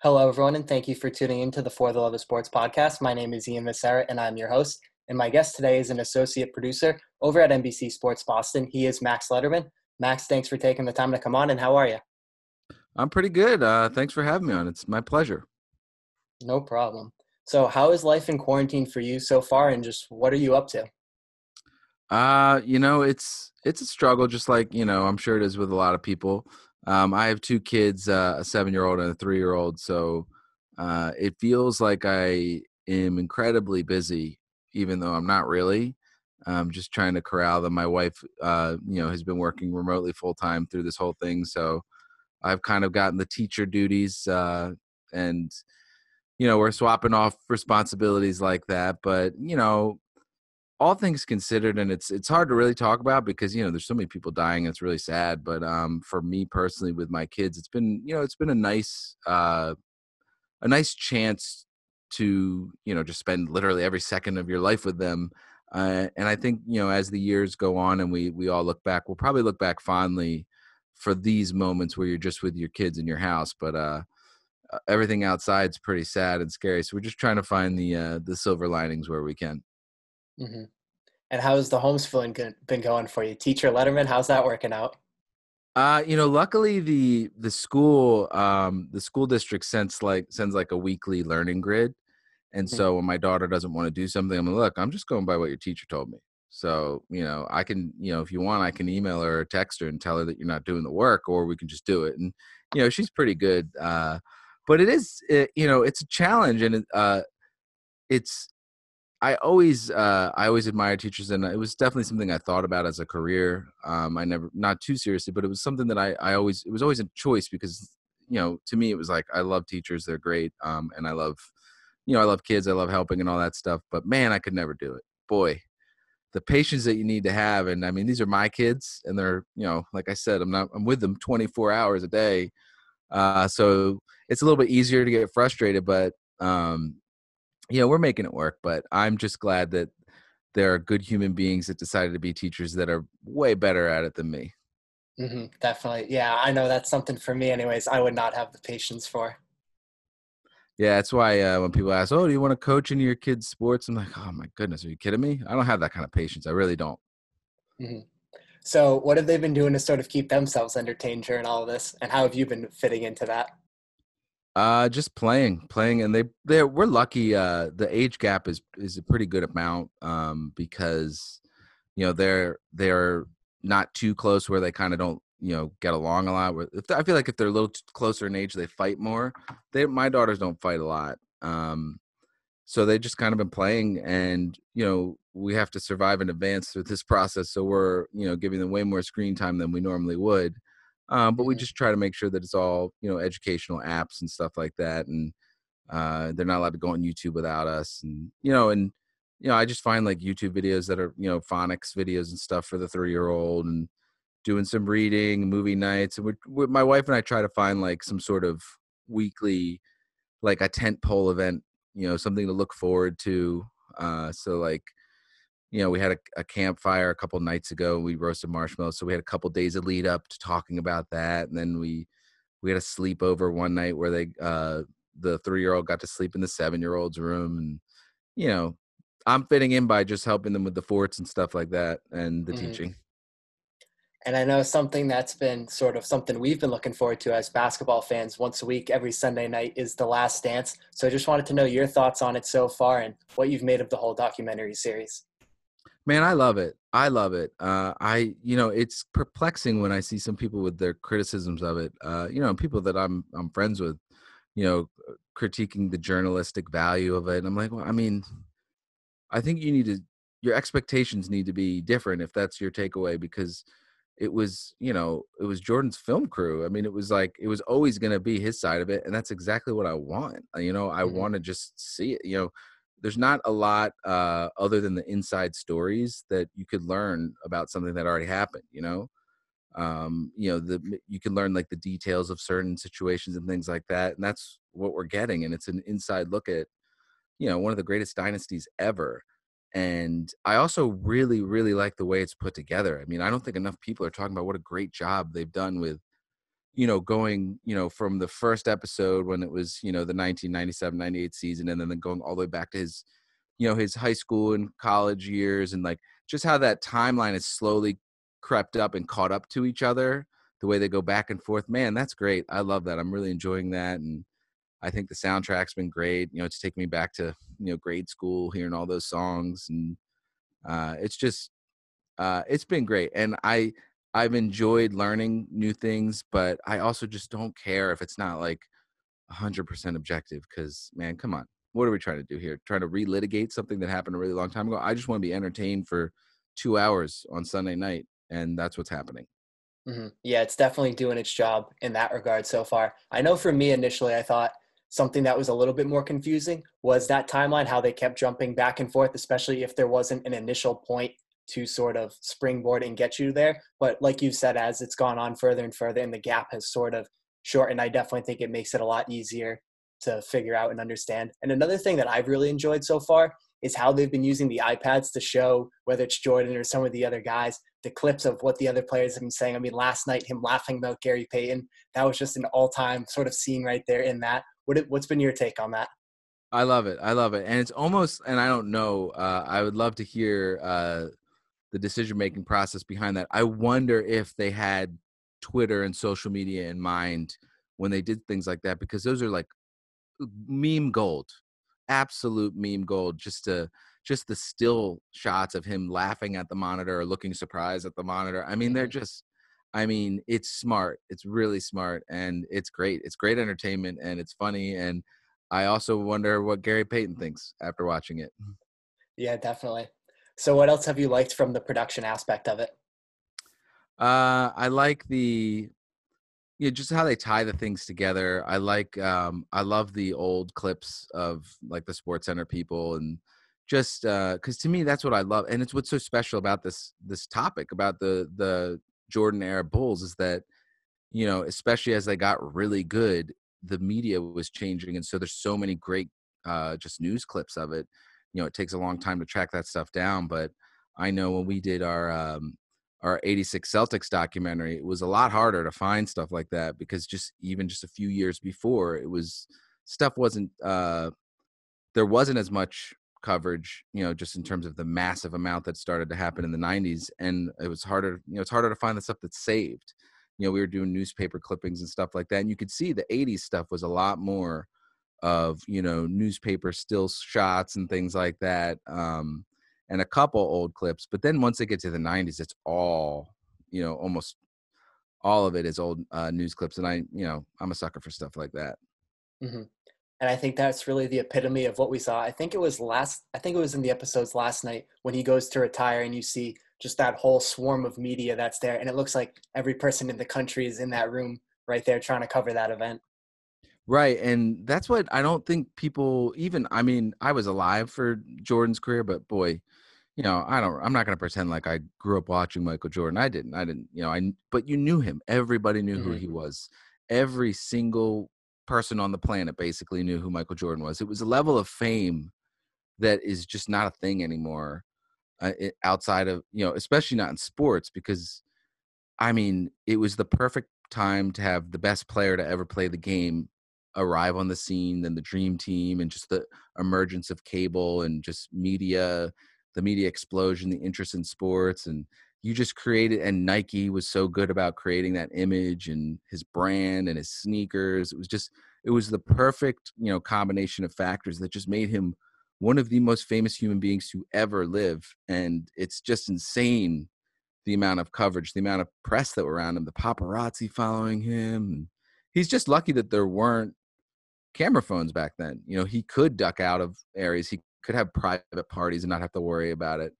Hello, everyone, and thank you for tuning in to the For the Love of Sports podcast. My name is Ian Macera, and I'm your host. And my guest today is an associate producer over at NBC Sports Boston. He is Max Letterman. Max, thanks for taking the time to come on, and how are you? I'm pretty good. Uh, thanks for having me on. It's my pleasure. No problem. So, how is life in quarantine for you so far, and just what are you up to? Uh, you know, it's it's a struggle, just like you know, I'm sure it is with a lot of people. Um, I have two kids, uh, a seven year old and a three year old. So uh, it feels like I am incredibly busy, even though I'm not really. I'm just trying to corral them. My wife, uh, you know, has been working remotely full time through this whole thing. So I've kind of gotten the teacher duties uh, and, you know, we're swapping off responsibilities like that. But, you know, all things considered and it's it's hard to really talk about because you know there's so many people dying it's really sad but um for me personally with my kids it's been you know it's been a nice uh a nice chance to you know just spend literally every second of your life with them uh, and i think you know as the years go on and we we all look back we'll probably look back fondly for these moments where you're just with your kids in your house but uh, everything outside's pretty sad and scary so we're just trying to find the uh the silver linings where we can Mm-hmm. And how's the homeschooling been going for you? Teacher Letterman, how's that working out? Uh, you know, luckily the the school um the school district sends like sends like a weekly learning grid. And mm-hmm. so when my daughter doesn't want to do something, I'm like, look, I'm just going by what your teacher told me. So, you know, I can, you know, if you want, I can email her or text her and tell her that you're not doing the work, or we can just do it. And, you know, she's pretty good. Uh, but it is, it, you know, it's a challenge and, uh, it's, I always uh, I always admire teachers, and it was definitely something I thought about as a career. Um, I never not too seriously, but it was something that I I always it was always a choice because you know to me it was like I love teachers, they're great, um, and I love you know I love kids, I love helping and all that stuff. But man, I could never do it. Boy, the patience that you need to have, and I mean these are my kids, and they're you know like I said, I'm not I'm with them 24 hours a day, uh, so it's a little bit easier to get frustrated, but um, know, we're making it work, but I'm just glad that there are good human beings that decided to be teachers that are way better at it than me. Mm-hmm, definitely. Yeah, I know that's something for me, anyways. I would not have the patience for. Yeah, that's why uh, when people ask, "Oh, do you want to coach into your kids' sports?" I'm like, "Oh my goodness, are you kidding me? I don't have that kind of patience. I really don't." Mm-hmm. So, what have they been doing to sort of keep themselves entertained during all of this, and how have you been fitting into that? Uh, just playing, playing, and they they we're lucky. Uh, the age gap is is a pretty good amount. Um, because you know they're they're not too close where they kind of don't you know get along a lot. If I feel like if they're a little closer in age, they fight more. They my daughters don't fight a lot. Um, so they just kind of been playing, and you know we have to survive and advance through this process. So we're you know giving them way more screen time than we normally would um, but we just try to make sure that it's all you know educational apps and stuff like that and uh, they're not allowed to go on youtube without us and you know and you know i just find like youtube videos that are you know phonics videos and stuff for the three year old and doing some reading movie nights and we we my wife and i try to find like some sort of weekly like a tent pole event you know something to look forward to uh so like you know, we had a, a, campfire a couple nights ago. We roasted marshmallows, so we had a couple days of lead up to talking about that, and then we we had a sleepover one night where they uh, the three year old got to sleep in the seven year old's room, and you know, I'm fitting in by just helping them with the forts and stuff like that, and the mm-hmm. teaching. And I know something that's been sort of something we've been looking forward to as basketball fans once a week, every Sunday night is The Last Dance. So I just wanted to know your thoughts on it so far and what you've made of the whole documentary series. Man, I love it. I love it. Uh, I, you know, it's perplexing when I see some people with their criticisms of it. Uh, you know, people that I'm I'm friends with, you know, critiquing the journalistic value of it. And I'm like, well, I mean, I think you need to your expectations need to be different if that's your takeaway because it was, you know, it was Jordan's film crew. I mean, it was like it was always going to be his side of it, and that's exactly what I want. You know, I mm-hmm. want to just see it. You know there's not a lot uh, other than the inside stories that you could learn about something that already happened. You know, um, you know the you can learn like the details of certain situations and things like that, and that's what we're getting. And it's an inside look at you know one of the greatest dynasties ever. And I also really, really like the way it's put together. I mean, I don't think enough people are talking about what a great job they've done with you know, going, you know, from the first episode when it was, you know, the 1997, 98 season, and then going all the way back to his, you know, his high school and college years, and like just how that timeline has slowly crept up and caught up to each other. The way they go back and forth, man, that's great. I love that. I'm really enjoying that, and I think the soundtrack's been great. You know, it's taken me back to you know grade school, hearing all those songs, and uh, it's just uh, it's been great. And I I've enjoyed learning new things, but I also just don't care if it's not like 100% objective. Because man, come on, what are we trying to do here? Trying to relitigate something that happened a really long time ago? I just want to be entertained for two hours on Sunday night, and that's what's happening. Mm-hmm. Yeah, it's definitely doing its job in that regard so far. I know for me initially, I thought something that was a little bit more confusing was that timeline, how they kept jumping back and forth, especially if there wasn't an initial point to sort of springboard and get you there. But like you said, as it's gone on further and further and the gap has sort of shortened, I definitely think it makes it a lot easier to figure out and understand. And another thing that I've really enjoyed so far is how they've been using the iPads to show whether it's Jordan or some of the other guys, the clips of what the other players have been saying. I mean, last night, him laughing about Gary Payton, that was just an all time sort of scene right there in that. What, what's been your take on that? I love it. I love it. And it's almost, and I don't know, uh, I would love to hear uh, the decision making process behind that. I wonder if they had Twitter and social media in mind when they did things like that because those are like meme gold, absolute meme gold. Just to just the still shots of him laughing at the monitor or looking surprised at the monitor. I mean, they're mm-hmm. just. I mean, it's smart. It's really smart, and it's great. It's great entertainment, and it's funny. And I also wonder what Gary Payton thinks after watching it. Yeah, definitely. So, what else have you liked from the production aspect of it? Uh, I like the yeah, just how they tie the things together. I like um I love the old clips of like the Sports Center people and just uh because to me that's what I love. And it's what's so special about this this topic about the the Jordan era Bulls is that, you know, especially as they got really good, the media was changing and so there's so many great uh just news clips of it you know it takes a long time to track that stuff down but i know when we did our um our 86 celtics documentary it was a lot harder to find stuff like that because just even just a few years before it was stuff wasn't uh there wasn't as much coverage you know just in terms of the massive amount that started to happen in the 90s and it was harder you know it's harder to find the stuff that's saved. You know we were doing newspaper clippings and stuff like that and you could see the 80s stuff was a lot more of you know newspaper still shots and things like that um and a couple old clips but then once they get to the 90s it's all you know almost all of it is old uh, news clips and i you know i'm a sucker for stuff like that. Mm-hmm. and i think that's really the epitome of what we saw. I think it was last i think it was in the episodes last night when he goes to retire and you see just that whole swarm of media that's there and it looks like every person in the country is in that room right there trying to cover that event Right. And that's what I don't think people even I mean, I was alive for Jordan's career, but boy, you know, I don't I'm not going to pretend like I grew up watching Michael Jordan. I didn't. I didn't, you know, I but you knew him. Everybody knew mm-hmm. who he was. Every single person on the planet basically knew who Michael Jordan was. It was a level of fame that is just not a thing anymore uh, it, outside of, you know, especially not in sports because I mean, it was the perfect time to have the best player to ever play the game arrive on the scene then the dream team and just the emergence of cable and just media the media explosion the interest in sports and you just created and nike was so good about creating that image and his brand and his sneakers. It was just it was the perfect you know combination of factors that just made him one of the most famous human beings to ever live and it's just insane the amount of coverage the amount of press that were around him the paparazzi following him he's just lucky that there weren't camera phones back then. You know, he could duck out of areas. He could have private parties and not have to worry about it.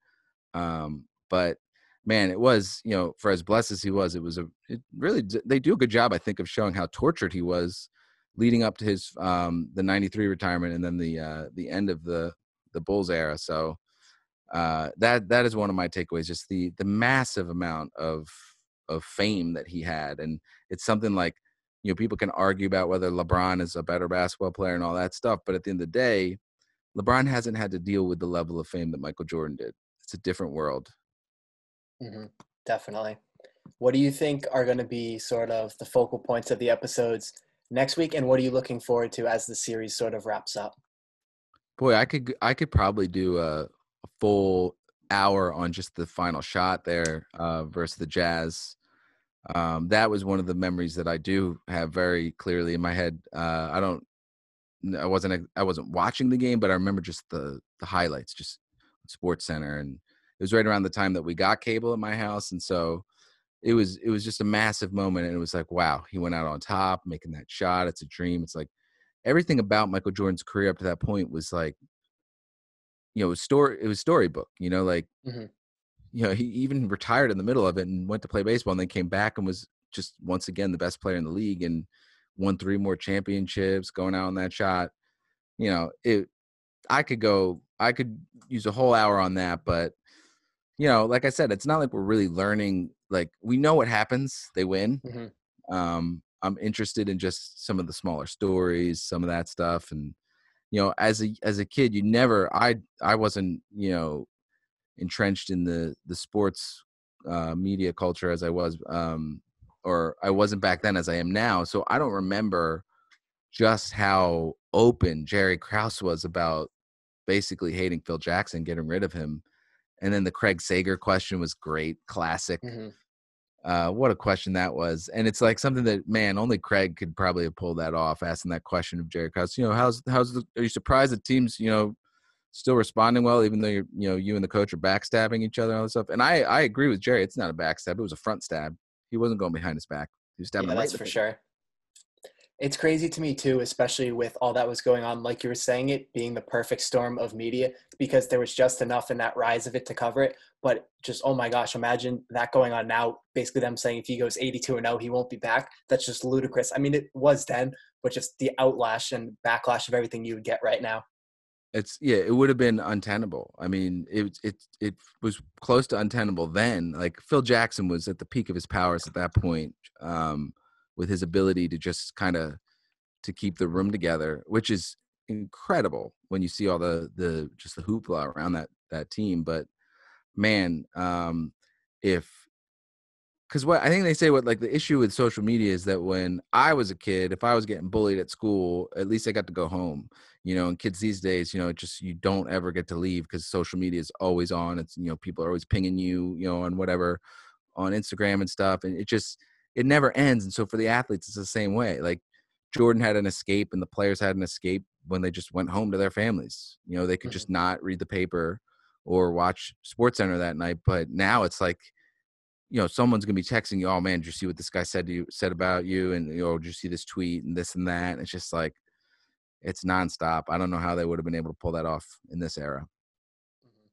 Um, but man, it was you know for as blessed as he was, it was a it really they do a good job I think of showing how tortured he was leading up to his um, the '93 retirement and then the uh, the end of the the Bulls era. So uh, that that is one of my takeaways. Just the the massive amount of of fame that he had, and it's something like you know, people can argue about whether LeBron is a better basketball player and all that stuff, but at the end of the day, LeBron hasn't had to deal with the level of fame that Michael Jordan did. It's a different world. Mm-hmm. Definitely. What do you think are going to be sort of the focal points of the episodes next week, and what are you looking forward to as the series sort of wraps up? Boy, I could I could probably do a, a full hour on just the final shot there uh, versus the Jazz. Um, that was one of the memories that I do have very clearly in my head. Uh, I don't, I wasn't, I wasn't watching the game, but I remember just the the highlights, just Sports Center, and it was right around the time that we got cable at my house, and so it was it was just a massive moment, and it was like, wow, he went out on top, making that shot. It's a dream. It's like everything about Michael Jordan's career up to that point was like, you know, it was story. It was storybook. You know, like, mm-hmm. You know, he even retired in the middle of it and went to play baseball, and then came back and was just once again the best player in the league and won three more championships, going out on that shot. You know, it. I could go. I could use a whole hour on that, but you know, like I said, it's not like we're really learning. Like we know what happens; they win. Mm-hmm. Um, I'm interested in just some of the smaller stories, some of that stuff, and you know, as a as a kid, you never. I I wasn't you know entrenched in the the sports uh, media culture as I was, um, or I wasn't back then as I am now. So I don't remember just how open Jerry Krause was about basically hating Phil Jackson, getting rid of him. And then the Craig Sager question was great, classic. Mm-hmm. Uh, what a question that was, and it's like something that man, only Craig could probably have pulled that off, asking that question of Jerry Krause. You know, how's how's the, are you surprised the teams you know still responding well, even though you're you know you and the coach are backstabbing each other and all this stuff. And I I agree with Jerry. It's not a backstab; it was a front stab. He wasn't going behind his back. He was stabbing. Yeah, that's right for sure. It's crazy to me too, especially with all that was going on. Like you were saying, it being the perfect storm of media because there was just enough in that rise of it to cover it. But just oh my gosh, imagine that going on now. Basically, them saying if he goes 82 and 0, he won't be back. That's just ludicrous. I mean, it was then, but just the outlash and backlash of everything you would get right now. It's yeah, it would have been untenable. I mean, it it it was close to untenable then. Like Phil Jackson was at the peak of his powers at that point. Um, with his ability to just kind of to keep the room together, which is incredible when you see all the the just the hoopla around that that team. But man, um, if because what I think they say what like the issue with social media is that when I was a kid, if I was getting bullied at school, at least I got to go home. You know, and kids these days, you know, just you don't ever get to leave because social media is always on. It's you know, people are always pinging you, you know, on whatever on Instagram and stuff, and it just it never ends. And so for the athletes, it's the same way. Like Jordan had an escape and the players had an escape when they just went home to their families. You know, they could mm-hmm. just not read the paper or watch Sports Center that night. But now it's like, you know, someone's gonna be texting you, oh man, did you see what this guy said to you said about you? And you know, did you see this tweet and this and that? And it's just like it's nonstop. I don't know how they would have been able to pull that off in this era. Mm-hmm.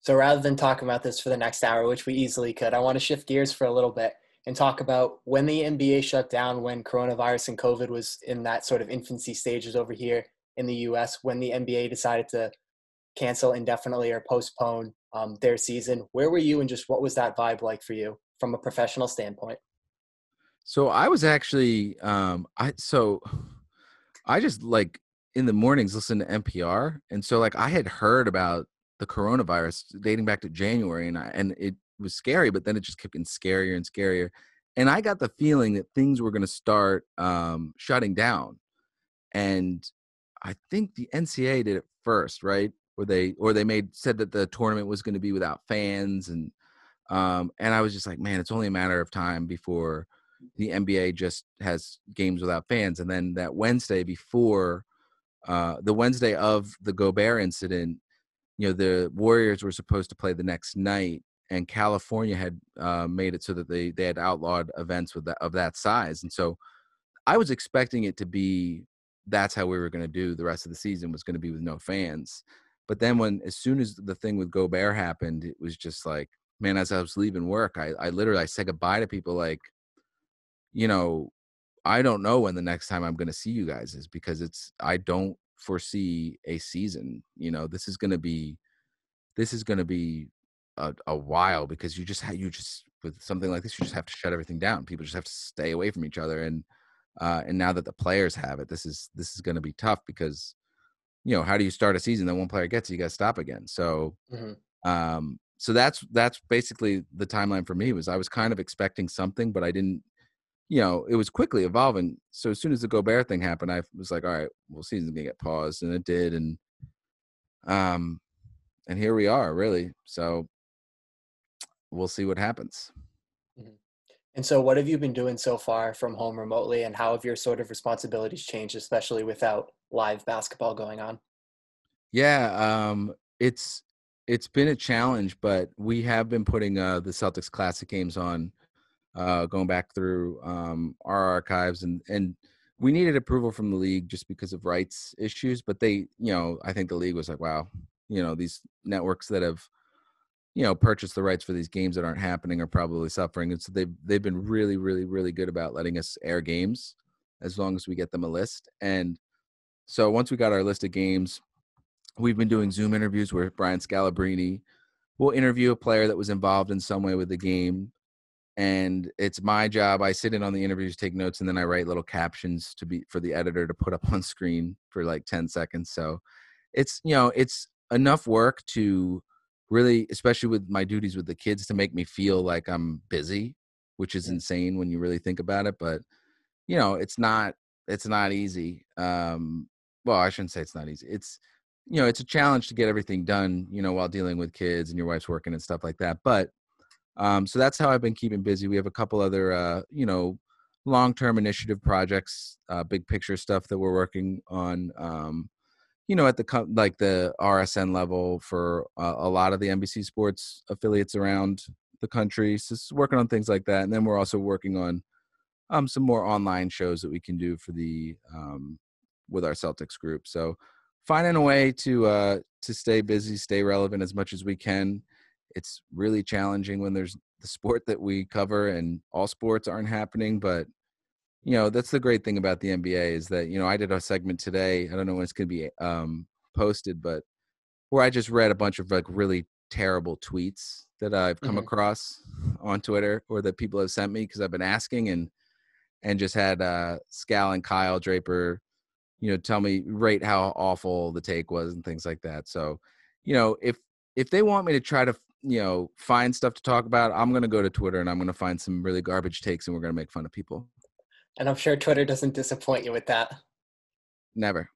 So rather than talking about this for the next hour, which we easily could, I want to shift gears for a little bit and talk about when the NBA shut down, when coronavirus and COVID was in that sort of infancy stages over here in the US, when the NBA decided to cancel indefinitely or postpone um, their season. Where were you and just what was that vibe like for you from a professional standpoint? So I was actually, um, I, so I just like in the mornings listen to NPR. And so like I had heard about the coronavirus dating back to January and I, and it was scary, but then it just kept getting scarier and scarier. And I got the feeling that things were going to start um, shutting down. And I think the NCAA did it first, right? They or they made said that the tournament was going to be without fans, and um, and I was just like, man, it's only a matter of time before the NBA just has games without fans. And then that Wednesday before uh, the Wednesday of the Gobert incident, you know, the Warriors were supposed to play the next night, and California had uh, made it so that they they had outlawed events with that, of that size, and so I was expecting it to be that's how we were going to do the rest of the season was going to be with no fans. But then when as soon as the thing with Gobert happened, it was just like, man, as I was leaving work, I, I literally I said goodbye to people like, you know, I don't know when the next time I'm going to see you guys is because it's I don't foresee a season. You know, this is going to be this is going to be a, a while because you just have you just with something like this you just have to shut everything down people just have to stay away from each other and uh and now that the players have it this is this is going to be tough because you know how do you start a season that one player gets you got to stop again so mm-hmm. um so that's that's basically the timeline for me was I was kind of expecting something, but I didn't. You know, it was quickly evolving. So as soon as the Gobert thing happened, I was like, all right, well, season's gonna get paused, and it did, and um, and here we are, really. So we'll see what happens. And so, what have you been doing so far from home remotely, and how have your sort of responsibilities changed, especially without live basketball going on? Yeah, um, it's it's been a challenge, but we have been putting uh, the Celtics Classic games on, uh, going back through um, our archives, and and we needed approval from the league just because of rights issues. But they, you know, I think the league was like, wow, you know, these networks that have, you know, purchase the rights for these games that aren't happening are probably suffering, and so they've they've been really, really, really good about letting us air games as long as we get them a list. And so once we got our list of games we've been doing Zoom interviews where Brian Scalabrine will interview a player that was involved in some way with the game. And it's my job. I sit in on the interviews, take notes, and then I write little captions to be for the editor to put up on screen for like 10 seconds. So it's, you know, it's enough work to really, especially with my duties with the kids, to make me feel like I'm busy, which is insane when you really think about it. But, you know, it's not, it's not easy. Um, well, I shouldn't say it's not easy. It's, you know, it's a challenge to get everything done, you know, while dealing with kids and your wife's working and stuff like that. But um, so that's how I've been keeping busy. We have a couple other, uh, you know, long-term initiative projects, uh, big picture stuff that we're working on. Um, you know, at the like the RSN level for uh, a lot of the NBC Sports affiliates around the country. So working on things like that, and then we're also working on um, some more online shows that we can do for the um, with our Celtics group. So finding a way to uh, to stay busy, stay relevant as much as we can. It's really challenging when there's the sport that we cover and all sports aren't happening. But you know that's the great thing about the NBA is that you know I did a segment today. I don't know when it's going to be um, posted, but where I just read a bunch of like really terrible tweets that I've come mm-hmm. across on Twitter or that people have sent me because I've been asking and and just had uh, Scal and Kyle Draper you know tell me rate how awful the take was and things like that so you know if if they want me to try to you know find stuff to talk about i'm going to go to twitter and i'm going to find some really garbage takes and we're going to make fun of people and i'm sure twitter doesn't disappoint you with that never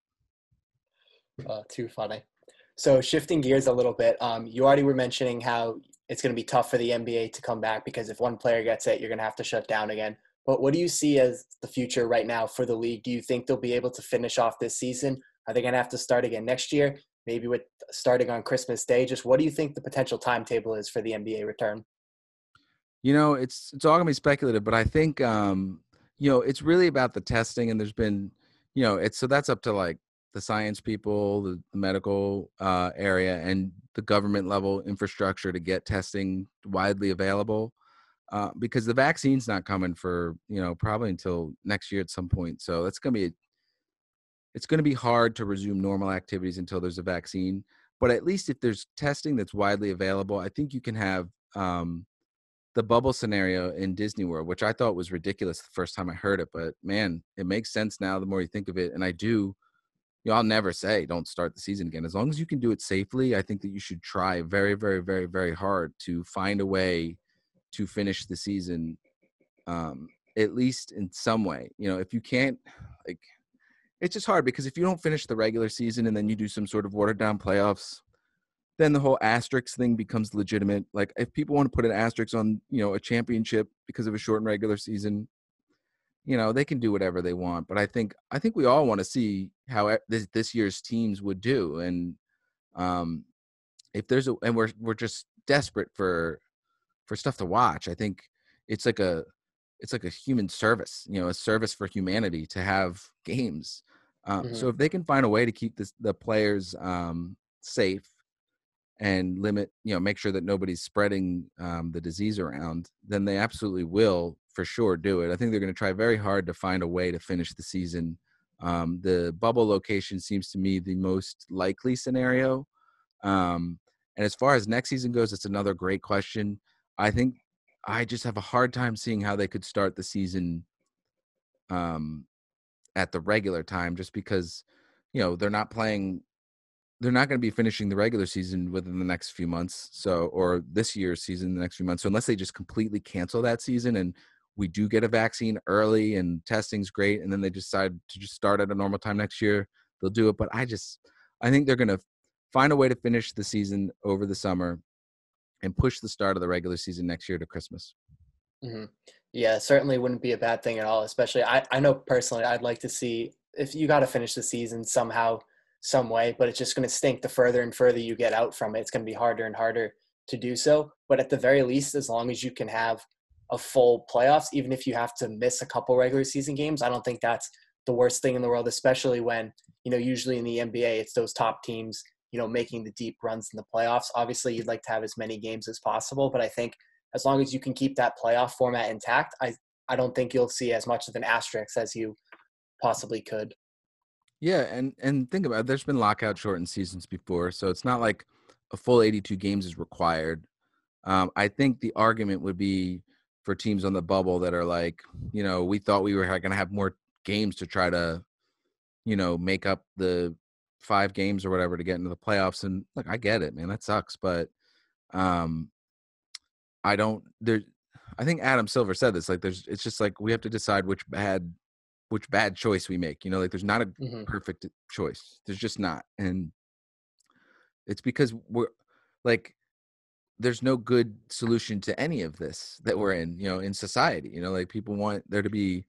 uh, too funny so shifting gears a little bit um, you already were mentioning how it's going to be tough for the nba to come back because if one player gets it you're going to have to shut down again but what do you see as the future right now for the league? Do you think they'll be able to finish off this season? Are they going to have to start again next year? Maybe with starting on Christmas Day. Just what do you think the potential timetable is for the NBA return? You know, it's it's all gonna be speculative, but I think um, you know it's really about the testing, and there's been, you know, it's so that's up to like the science people, the, the medical uh, area, and the government level infrastructure to get testing widely available uh, because the vaccine's not coming for you know probably until next year at some point. So that's going to be a, it's going to be hard to resume normal activities until there's a vaccine. But at least if there's testing that's widely available, I think you can have um, the bubble scenario in Disney World, which I thought was ridiculous the first time I heard it. But man, it makes sense now the more you think of it. And I do, you know, I'll never say don't start the season again. As long as you can do it safely, I think that you should try very, very, very, very hard to find a way to finish the season um, at least in some way. You know, if you can't, like, it's just hard because if you don't finish the regular season and then you do some sort of watered down playoffs, then the whole asterisk thing becomes legitimate. Like, if people want to put an asterisk on, you know, a championship because of a short and regular season, you know, they can do whatever they want. But I think I think we all want to see how this this year's teams would do, and um, if there's a and we're we're just desperate for for stuff to watch. I think it's like a it's like a human service, you know, a service for humanity to have games. Um, mm-hmm. So if they can find a way to keep this, the players um, safe and limit, you know, make sure that nobody's spreading um, the disease around, then they absolutely will for sure do it. I think they're going to try very hard to find a way to finish the season. Um, the bubble location seems to me the most likely scenario. Um, and as far as next season goes, it's another great question. I think I just have a hard time seeing how they could start the season um, at the regular time just because, you know, they're not playing they're not going to be finishing the regular season within the next few months. So, or this year's season, the next few months. So, unless they just completely cancel that season and we do get a vaccine early and testing's great, and then they decide to just start at a normal time next year, they'll do it. But I just, I think they're going to find a way to finish the season over the summer and push the start of the regular season next year to Christmas. Mm-hmm. Yeah, certainly wouldn't be a bad thing at all. Especially, I, I know personally, I'd like to see if you got to finish the season somehow, some way, but it's just going to stink the further and further you get out from it. It's going to be harder and harder to do so. But at the very least, as long as you can have a full playoffs, even if you have to miss a couple regular season games, I don't think that's the worst thing in the world, especially when, you know, usually in the NBA, it's those top teams, you know, making the deep runs in the playoffs. Obviously, you'd like to have as many games as possible, but I think as long as you can keep that playoff format intact, I, I don't think you'll see as much of an asterisk as you possibly could. Yeah, and and think about it, there's been lockout shortened seasons before, so it's not like a full 82 games is required. Um, I think the argument would be for teams on the bubble that are like, you know, we thought we were going to have more games to try to, you know, make up the five games or whatever to get into the playoffs. And look, I get it, man, that sucks, but um, I don't there I think Adam Silver said this like there's it's just like we have to decide which bad which bad choice we make. You know, like there's not a mm-hmm. perfect choice. There's just not. And it's because we're like there's no good solution to any of this that we're in, you know, in society. You know, like people want there to be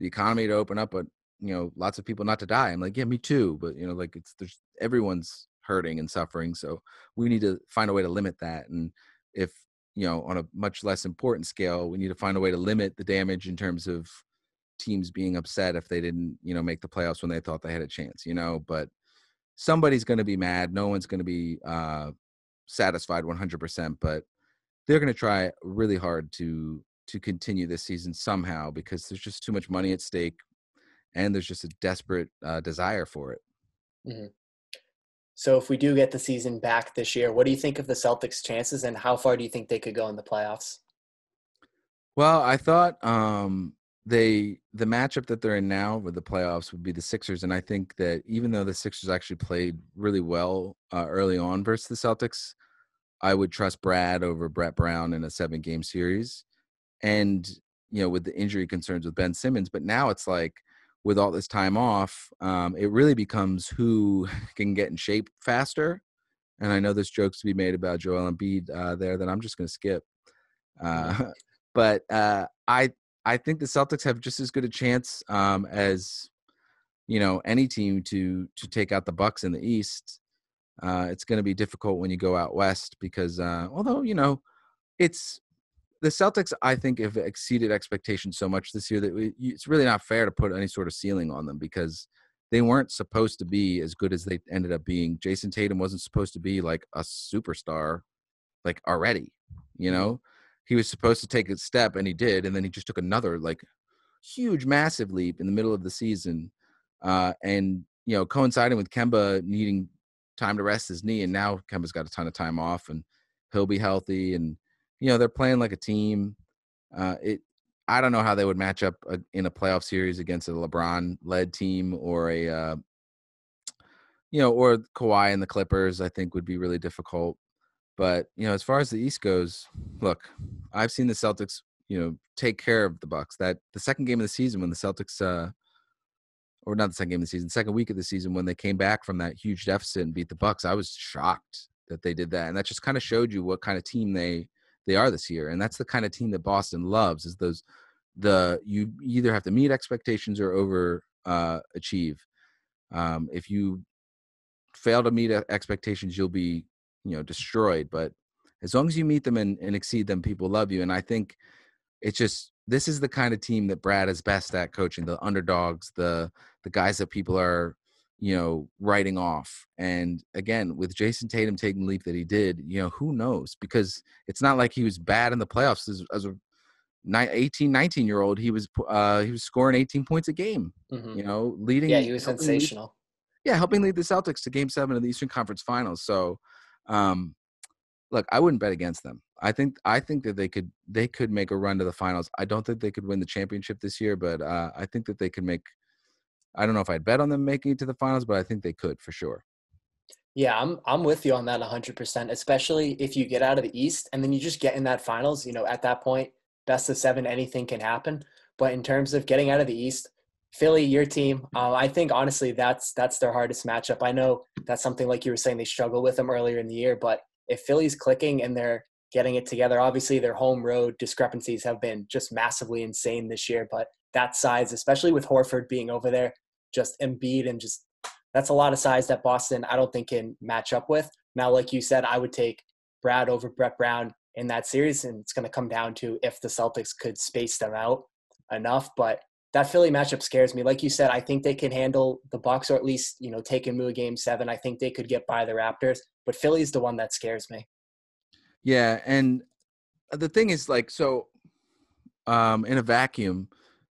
the economy to open up, but you know, lots of people not to die. I'm like, yeah, me too. But you know, like it's there's everyone's hurting and suffering. So we need to find a way to limit that. And if you know, on a much less important scale, we need to find a way to limit the damage in terms of teams being upset if they didn't, you know, make the playoffs when they thought they had a chance, you know, but somebody's going to be mad. No one's going to be uh, satisfied 100%, but they're going to try really hard to to continue this season somehow because there's just too much money at stake and there's just a desperate uh, desire for it. Mm-hmm. So if we do get the season back this year, what do you think of the Celtics' chances, and how far do you think they could go in the playoffs? Well, I thought um, they the matchup that they're in now with the playoffs would be the Sixers, and I think that even though the Sixers actually played really well uh, early on versus the Celtics, I would trust Brad over Brett Brown in a seven game series, and you know with the injury concerns with Ben Simmons, but now it's like with all this time off, um, it really becomes who can get in shape faster. And I know there's jokes to be made about Joel Embiid uh, there that I'm just going to skip. Uh, but uh, I I think the Celtics have just as good a chance um, as you know any team to to take out the Bucks in the East. Uh, it's going to be difficult when you go out west because uh, although you know it's the Celtics, I think, have exceeded expectations so much this year that we, it's really not fair to put any sort of ceiling on them because they weren't supposed to be as good as they ended up being. Jayson Tatum wasn't supposed to be like a superstar, like already. You mm-hmm. know, he was supposed to take a step, and he did, and then he just took another like huge, massive leap in the middle of the season, uh, and you know, coinciding with Kemba needing time to rest his knee, and now Kemba's got a ton of time off, and he'll be healthy and you know they're playing like a team. Uh, it I don't know how they would match up a, in a playoff series against a LeBron-led team or a uh, you know or Kawhi and the Clippers. I think would be really difficult. But you know, as far as the East goes, look, I've seen the Celtics you know take care of the Bucks. That the second game of the season when the Celtics. Uh, or not the second game of the season, second week of the season when they came back from that huge deficit and beat the Bucks, I was shocked that they did that, and that just kind of showed you what kind of team they they are this year. And that's the kind of team that Boston loves is those the you either have to meet expectations or over uh, achieve. Um, if you fail to meet expectations, you'll be you know destroyed. But as long as you meet them and, and exceed them, people love you. And I think it's just this is the kind of team that Brad is best at coaching the underdogs, the the guys that people are you know, writing off. And again, with Jayson Tatum taking the leap that he did, you know, who knows? Because it's not like he was bad in the playoffs as, as a 18, 19 year old. He was uh, he was scoring 18 points a game. Mm-hmm. You know, leading. Yeah, he was sensational. Lead, yeah, helping lead the Celtics to Game Seven of the Eastern Conference Finals. So, um, look, I wouldn't bet against them. I think I think that they could they could make a run to the finals. I don't think they could win the championship this year, but uh, I think that they could make I don't know if I'd bet on them making it to the finals, but I think they could for sure. Yeah, I'm I'm with you on that 100%, especially if you get out of the East and then you just get in that finals, you know, at that point, best of 7 anything can happen. But in terms of getting out of the East, Philly, your team, uh, I think honestly that's that's their hardest matchup. I know that's something like you were saying they struggle with them earlier in the year, but if Philly's clicking and they're getting it together, obviously their home road discrepancies have been just massively insane this year. But that size, especially with Horford being over there, just Embiid and just that's a lot of size that Boston I don't think can match up with. Now, like you said, I would take Brad over Brett Brown in that series, and it's going to come down to if the Celtics could space them out enough. But that Philly matchup scares me. Like you said, I think they can handle the Bucks or at least you know take and move game seven. I think they could get by the Raptors, but Philly's the one that scares me. Yeah, and the thing is, like, so um, in a vacuum,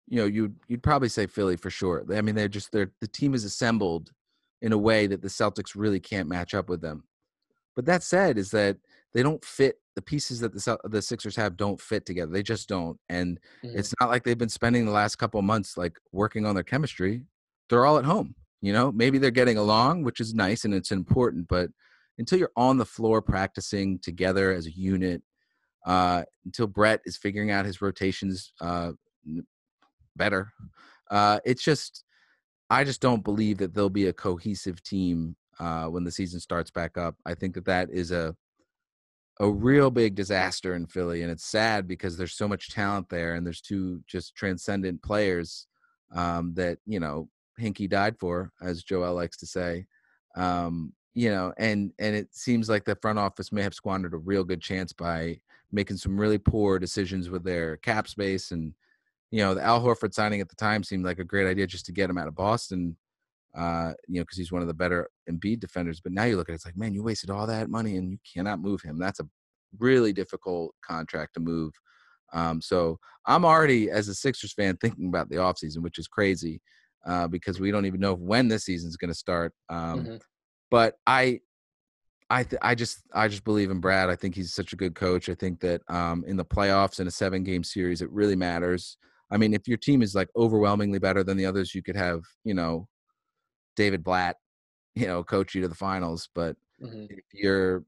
you know, you'd you'd probably say Philly for sure. I mean, they're just they're the team is assembled in a way that the Celtics really can't match up with them. But that said, is that they don't fit the pieces that the the Sixers have don't fit together. They just don't, and mm-hmm. it's not like they've been spending the last couple months like working on their chemistry. They're all at home. You know, maybe they're getting along, which is nice and it's important, but until you're on the floor practicing together as a unit, uh, until Brett is figuring out his rotations uh, better, uh, it's just I just don't believe that there'll be a cohesive team uh, when the season starts back up. I think that that is a a real big disaster in Philly, and it's sad because there's so much talent there, and there's two just transcendent players um, that you know Hinkie died for, as Joel likes to say. Um, you know, and and it seems like the front office may have squandered a real good chance by making some really poor decisions with their cap space and you know, the Al Horford signing at the time seemed like a great idea just to get him out of Boston, uh, you know, because he's one of the better Embiid defenders. But now you look at it, it's like, man, you wasted all that money and you cannot move him. That's a really difficult contract to move. Um, so I'm already, as a Sixers fan, thinking about the offseason, which is crazy uh, because we don't even know when this season is going to start. Um, mm-hmm. But I, I th- I just I just believe in Brad. I think he's such a good coach. I think that um, in the playoffs in a seven game series, it really matters. I mean, if your team is like overwhelmingly better than the others, you could have, you know, David Blatt, you know, coach you to the finals. But mm-hmm. if you're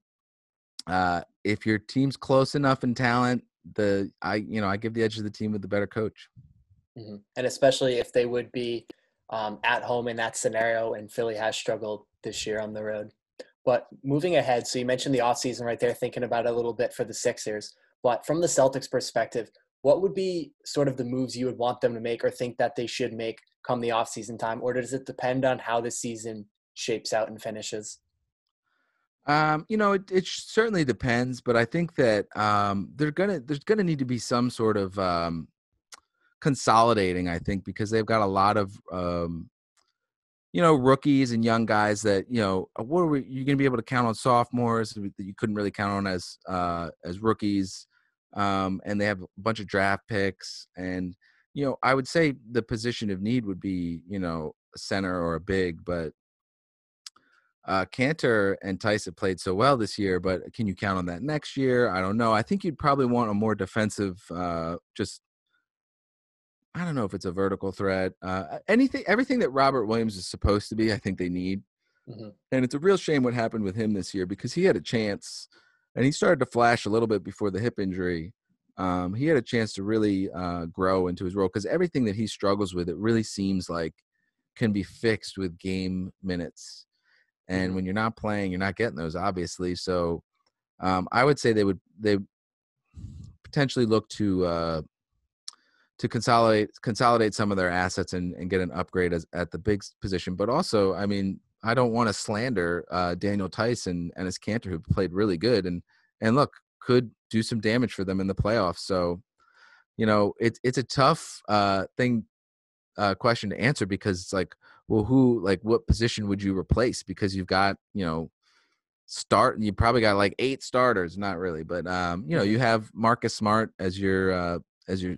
uh if your team's close enough in talent, the I you know, I give the edge to the team with the better coach. Mm-hmm. And especially if they would be um, at home in that scenario, and Philly has struggled this year on the road. But moving ahead, so you mentioned the offseason right there, thinking about it a little bit for the Sixers. But from the Celtics perspective, what would be sort of the moves you would want them to make or think that they should make come the off season time or does it depend on how the season shapes out and finishes um, you know, it, it certainly depends, but I think that um, they're gonna there's gonna need to be some sort of um, consolidating. I think because they've got a lot of um, you know rookies and young guys that you know what are you gonna be able to count on sophomores that you couldn't really count on as uh, as rookies um, and they have a bunch of draft picks. And you know, I would say the position of need would be you know a center or a big, but uh, Kanter and Theis played so well this year, but can you count on that next year? I don't know. I think you'd probably want a more defensive, uh, just I don't know if it's a vertical threat. Uh, anything, everything that Robert Williams is supposed to be, I think they need. Mm-hmm. And it's a real shame what happened with him this year because he had a chance and he started to flash a little bit before the hip injury. Um, he had a chance to really uh, grow into his role because everything that he struggles with, it really seems like can be fixed with game minutes. And mm-hmm. when you're not playing, you're not getting those, obviously. So um, I would say they would they potentially look to uh, to consolidate consolidate some of their assets and, and get an upgrade as, at the big position. But also, I mean, I don't want to slander uh, Daniel Theis and Enes Kanter, who played really good and and look could do some damage for them in the playoffs. So, you know, it's it's a tough uh, thing uh, question to answer because it's like, well, who like what position would you replace? Because you've got you know start you probably got like eight starters, not really, but um, you know you have Marcus Smart as your uh, as your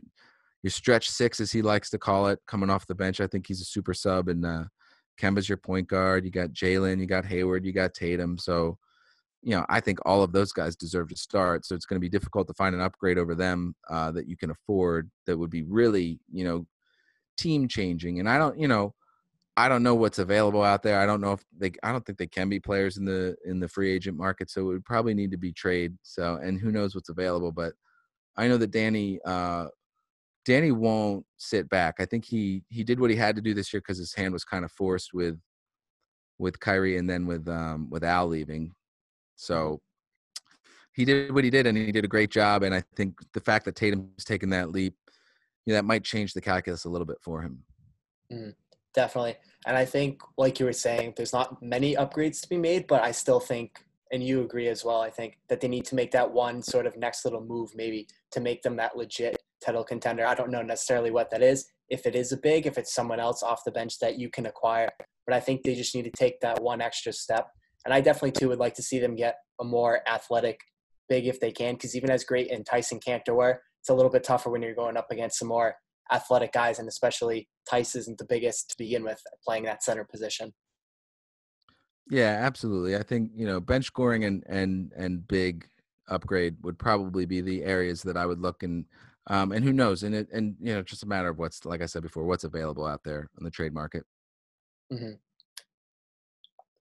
your stretch six as he likes to call it coming off the bench. I think he's a super sub and. Uh, Kemba's your point guard. You got Jaylen you got Hayward, you got Tatum. So, you know, I think all of those guys deserve to start. So it's going to be difficult to find an upgrade over them uh, that you can afford that would be really, you know, team changing. And I don't, you know, I don't know what's available out there. I don't know if they. I don't think they can be players in the in the free agent market. So it would probably need to be trade. So and who knows what's available. But I know that Danny uh, Danny won't sit back. I think he he did what he had to do this year because his hand was kind of forced with with Kyrie and then with um with Al leaving. Mm-hmm. So he did what he did and he did a great job. And I think the fact that Tatum's taken that leap, you know, that might change the calculus a little bit for him. Mm, definitely. And I think, like you were saying, there's not many upgrades to be made, but I still think, and you agree as well, I think that they need to make that one sort of next little move maybe to make them that legit title contender. I don't know necessarily what that is. If it is a big, if it's someone else off the bench that you can acquire, but I think they just need to take that one extra step. And I definitely too would like to see them get a more athletic big if they can, because even as great in Tyson Kanter were, it's a little bit tougher when you're going up against some more athletic guys, and especially Theis isn't the biggest to begin with playing that center position. Yeah, absolutely. I think you know bench scoring and and and big upgrade would probably be the areas that I would look and um and who knows and it and you know just a matter of what's like I said before what's available out there on the trade market. Mm-hmm.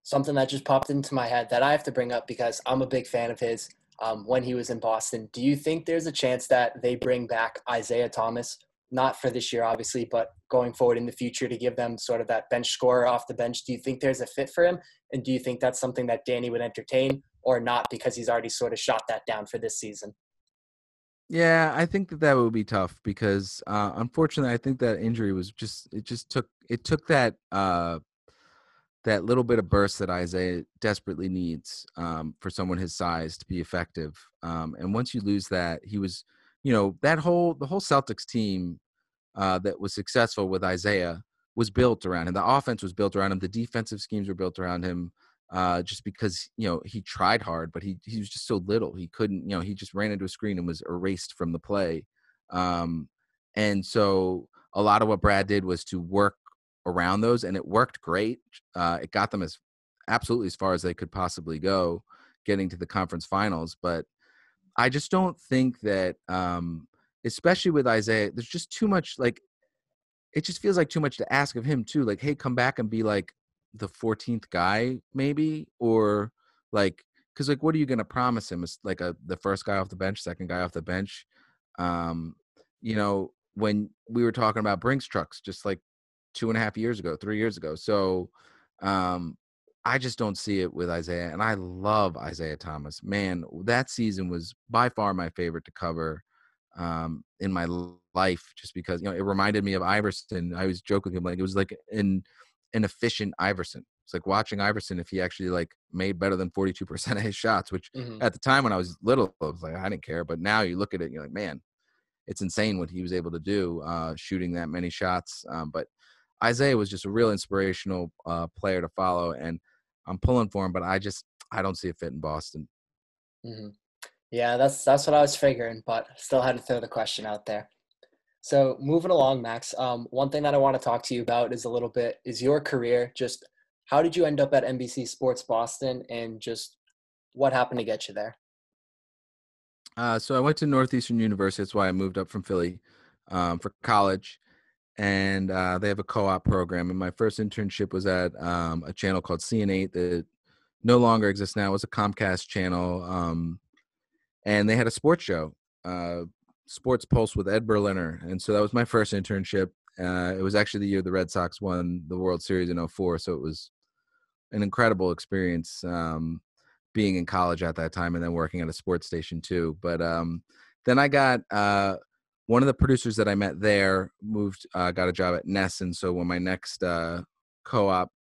Something that just popped into my head that I have to bring up because I'm a big fan of his. Um, when he was in Boston, do you think there's a chance that they bring back Isaiah Thomas? Not for this year, obviously, but going forward in the future to give them sort of that bench scorer off the bench. Do you think there's a fit for him? And do you think that's something that Danny would entertain or not because he's already sort of shot that down for this season? Yeah, I think that that would be tough because uh, unfortunately, I think that injury was just it just took it took that uh, that little bit of burst that Isaiah desperately needs um, for someone his size to be effective. Um, and once you lose that, he was, you know, that whole the whole Celtics team uh, that was successful with Isaiah was built around him. The offense was built around him. The defensive schemes were built around him. Uh, just because you know he tried hard, but he he was just so little. He couldn't, you know, he just ran into a screen and was erased from the play. Um, and so a lot of what Brad did was to work around those, and it worked great. Uh, it got them as absolutely as far as they could possibly go, getting to the conference finals. But I just don't think that, um, especially with Isaiah, there's just too much. Like, it just feels like too much to ask of him too. Like, hey, come back and be like the 14th guy, maybe, or like, because like, what are you going to promise him? Is like a the first guy off the bench, second guy off the bench. Um, you know, when we were talking about Brinks trucks, just like two and a half years ago, three years ago. So um, I just don't see it with Isaiah. And I love Isaiah Thomas. Man, that season was by far my favorite to cover um, in my life, just because you know it reminded me of Iverson. I was joking with him like it was like an an efficient Iverson. It's like watching Iverson if he actually like made better than forty two percent of his shots, which mm-hmm. at the time when I was little, I was like I didn't care. But now you look at it, and you're like, man, it's insane what he was able to do, uh, shooting that many shots. Um, but Isaiah was just a real inspirational uh, player to follow, and I'm pulling for him, but I just I don't see a fit in Boston. Mm-hmm. Yeah, that's that's what I was figuring, but still had to throw the question out there. So moving along, Max. Um, one thing that I want to talk to you about is a little bit is your career. Just how did you end up at NBC Sports Boston, and just what happened to get you there? Uh, so I went to Northeastern University. That's why I moved up from Philly um, for college and uh, they have a co-op program. And my first internship was at um, a channel called CN8 that no longer exists now. It was a Comcast channel, um, and they had a sports show, uh, Sports Pulse with Ed Berliner, and so that was my first internship. Uh, it was actually the year the Red Sox won the World Series in 04, so it was an incredible experience um, being in college at that time and then working at a sports station too. But um, then I got uh, one of the producers that I met there moved, uh, got a job at NESN. So when my next uh, co-op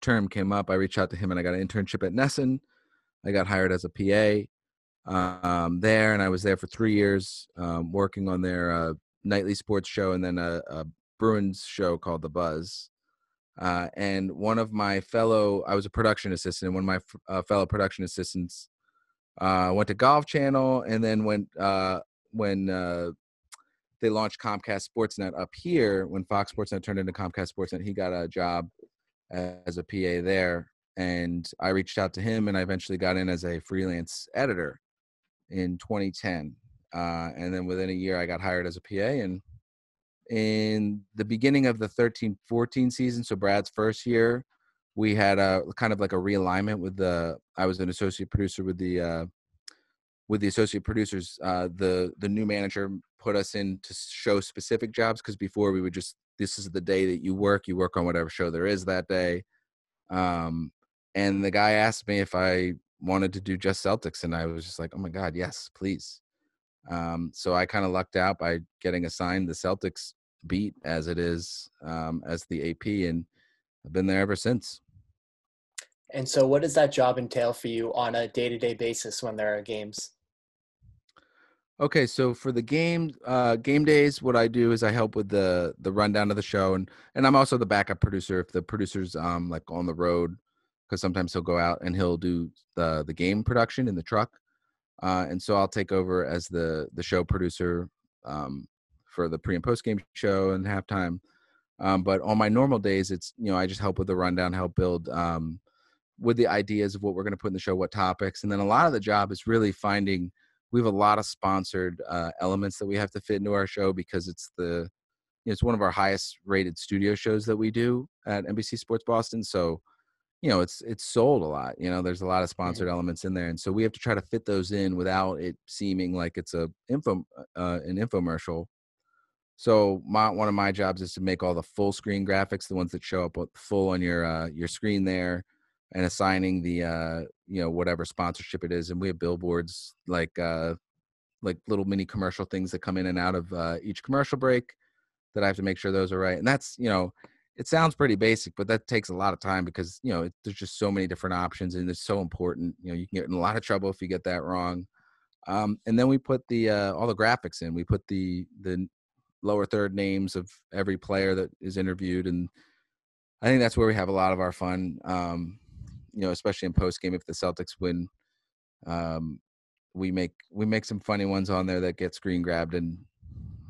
term came up, I reached out to him and I got an internship at NESN. I got hired as a PA um, there, and I was there for three years, um, working on their uh, nightly sports show and then a, a Bruins show called The Buzz. Uh, and one of my fellow, I was a production assistant. And one of my uh, fellow production assistants uh, went to Golf Channel, and then went uh, when uh, they launched Comcast Sportsnet up here. When Fox Sportsnet turned into Comcast Sportsnet, he got a job as a PA there. And I reached out to him and I eventually got in as a freelance editor in 2010. Uh, and then within a year, I got hired as a PA and in the beginning of the 13-14 season, so Brad's first year, we had a kind of like a realignment with the. I was an associate producer with the uh, with the associate producers. Uh, the the new manager put us in to show specific jobs because before we would just this is the day that you work. You work on whatever show there is that day. Um, and the guy asked me if I wanted to do just Celtics, and I was just like, oh my god, yes, please. Um, so I kind of lucked out by getting assigned the Celtics beat as it is um, as the AP, and I've been there ever since. And so, what does that job entail for you on a day to day basis when there are games? Okay, so for the game uh, game days, what I do is I help with the the rundown of the show, and and I'm also the backup producer if the producer's um like on the road, because sometimes he'll go out and he'll do the the game production in the truck, uh, and so I'll take over as the the show producer um, for the pre and post game show and halftime. Um, but on my normal days, it's you know I just help with the rundown, help build um, with the ideas of what we're going to put in the show, what topics, and then a lot of the job is really finding. We have a lot of sponsored uh, elements that we have to fit into our show because it's the you know, it's one of our highest rated studio shows that we do at NBC Sports Boston. So you know it's it's sold a lot you know there's a lot of sponsored elements in there and so we have to try to fit those in without it seeming like it's a info uh, an infomercial so my one of my jobs is to make all the full screen graphics the ones that show up full on your uh, your screen there and assigning the uh you know whatever sponsorship it is and we have billboards like uh like little mini commercial things that come in and out of uh, each commercial break that i have to make sure those are right and that's you know it sounds pretty basic, but that takes a lot of time because you know it, there's just so many different options and it's so important. You know, you can get in a lot of trouble if you get that wrong. Um, and then we put the uh, all the graphics in. We put the the lower third names of every player that is interviewed, and I think that's where we have a lot of our fun. Um, you know, especially in post game if the Celtics win, um, we make we make some funny ones on there that get screen grabbed, and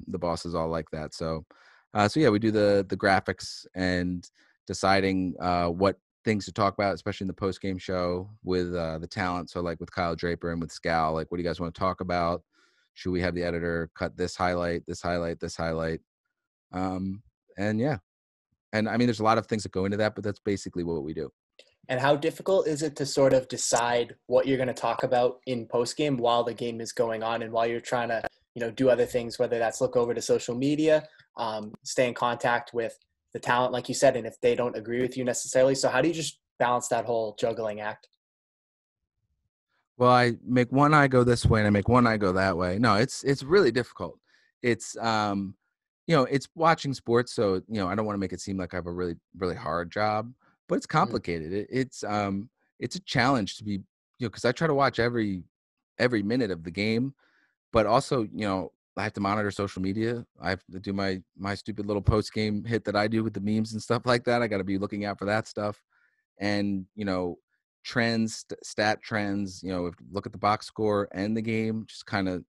the bosses all like that. So uh, so yeah, we do the the graphics and deciding uh, what things to talk about, especially in the post game show with uh, the talent. So like with Kyle Draper and with Scal, like what do you guys want to talk about? Should we have the editor cut this highlight, this highlight, this highlight? Um, and yeah, and I mean, there's a lot of things that go into that, but that's basically what we do. And how difficult is it to sort of decide what you're going to talk about in post game while the game is going on and while you're trying to, you know, do other things, whether that's look over to social media um, stay in contact with the talent, like you said, and if they don't agree with you necessarily. So how do you just balance that whole juggling act? Well, I make one eye go this way and I make one eye go that way. No, it's it's really difficult. It's um, you know, it's watching sports, so you know, I don't want to make it seem like I have a really really hard job, but it's mm-hmm. complicated. It, it's um, it's a challenge to be, you know, because I try to watch every every minute of the game, but also, you know, I have to monitor social media. I have to do my my stupid little post game hit that I do with the memes and stuff like that. I got to be looking out for that stuff, and you know, trends, stat trends. You know, look at the box score and the game. Just kind of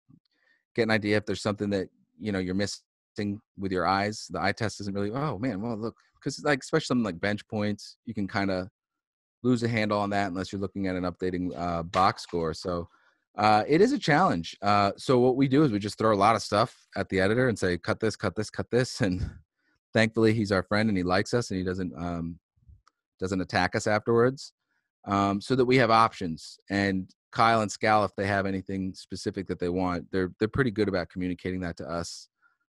get an idea if there's something that you know you're missing with your eyes. The eye test isn't really. Oh man, well look, because like especially something like bench points, you can kind of lose a handle on that unless you're looking at an updating uh, box score. So uh, it is a challenge. Uh, so what we do is we just throw a lot of stuff at the editor and say, cut this, cut this, cut this, and thankfully he's our friend and he likes us and he doesn't um, doesn't attack us afterwards, um, so that we have options. And Kyle and Scal, if they have anything specific that they want, they're they're pretty good about communicating that to us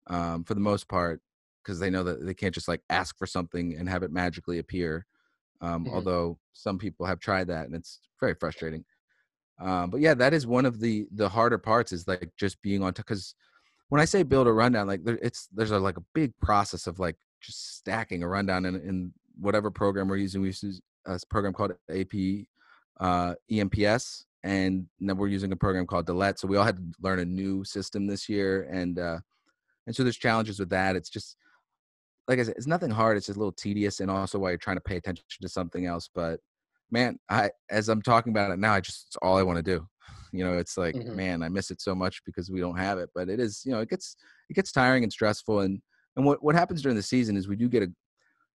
um, for the most part because they know that they can't just like ask for something and have it magically appear. Um, mm-hmm. Although some people have tried that and it's very frustrating. Um, but yeah, that is one of the the harder parts is like just being on top because when I say build a rundown, like there, it's there's a, like a big process of like just stacking a rundown in, in whatever program we're using. We use a program called AP uh, ENPS, and then we're using a program called Dalet. So we all had to learn a new system this year, and uh, and so there's challenges with that. It's just like I said, it's nothing hard. It's just a little tedious, and also while you're trying to pay attention to something else. But man, I as I'm talking about it now, I just it's all I want to do. You know, it's like, mm-hmm. man, I miss it so much because we don't have it. But it is, you know, it gets it gets tiring and stressful. And and what what happens during the season is we do get a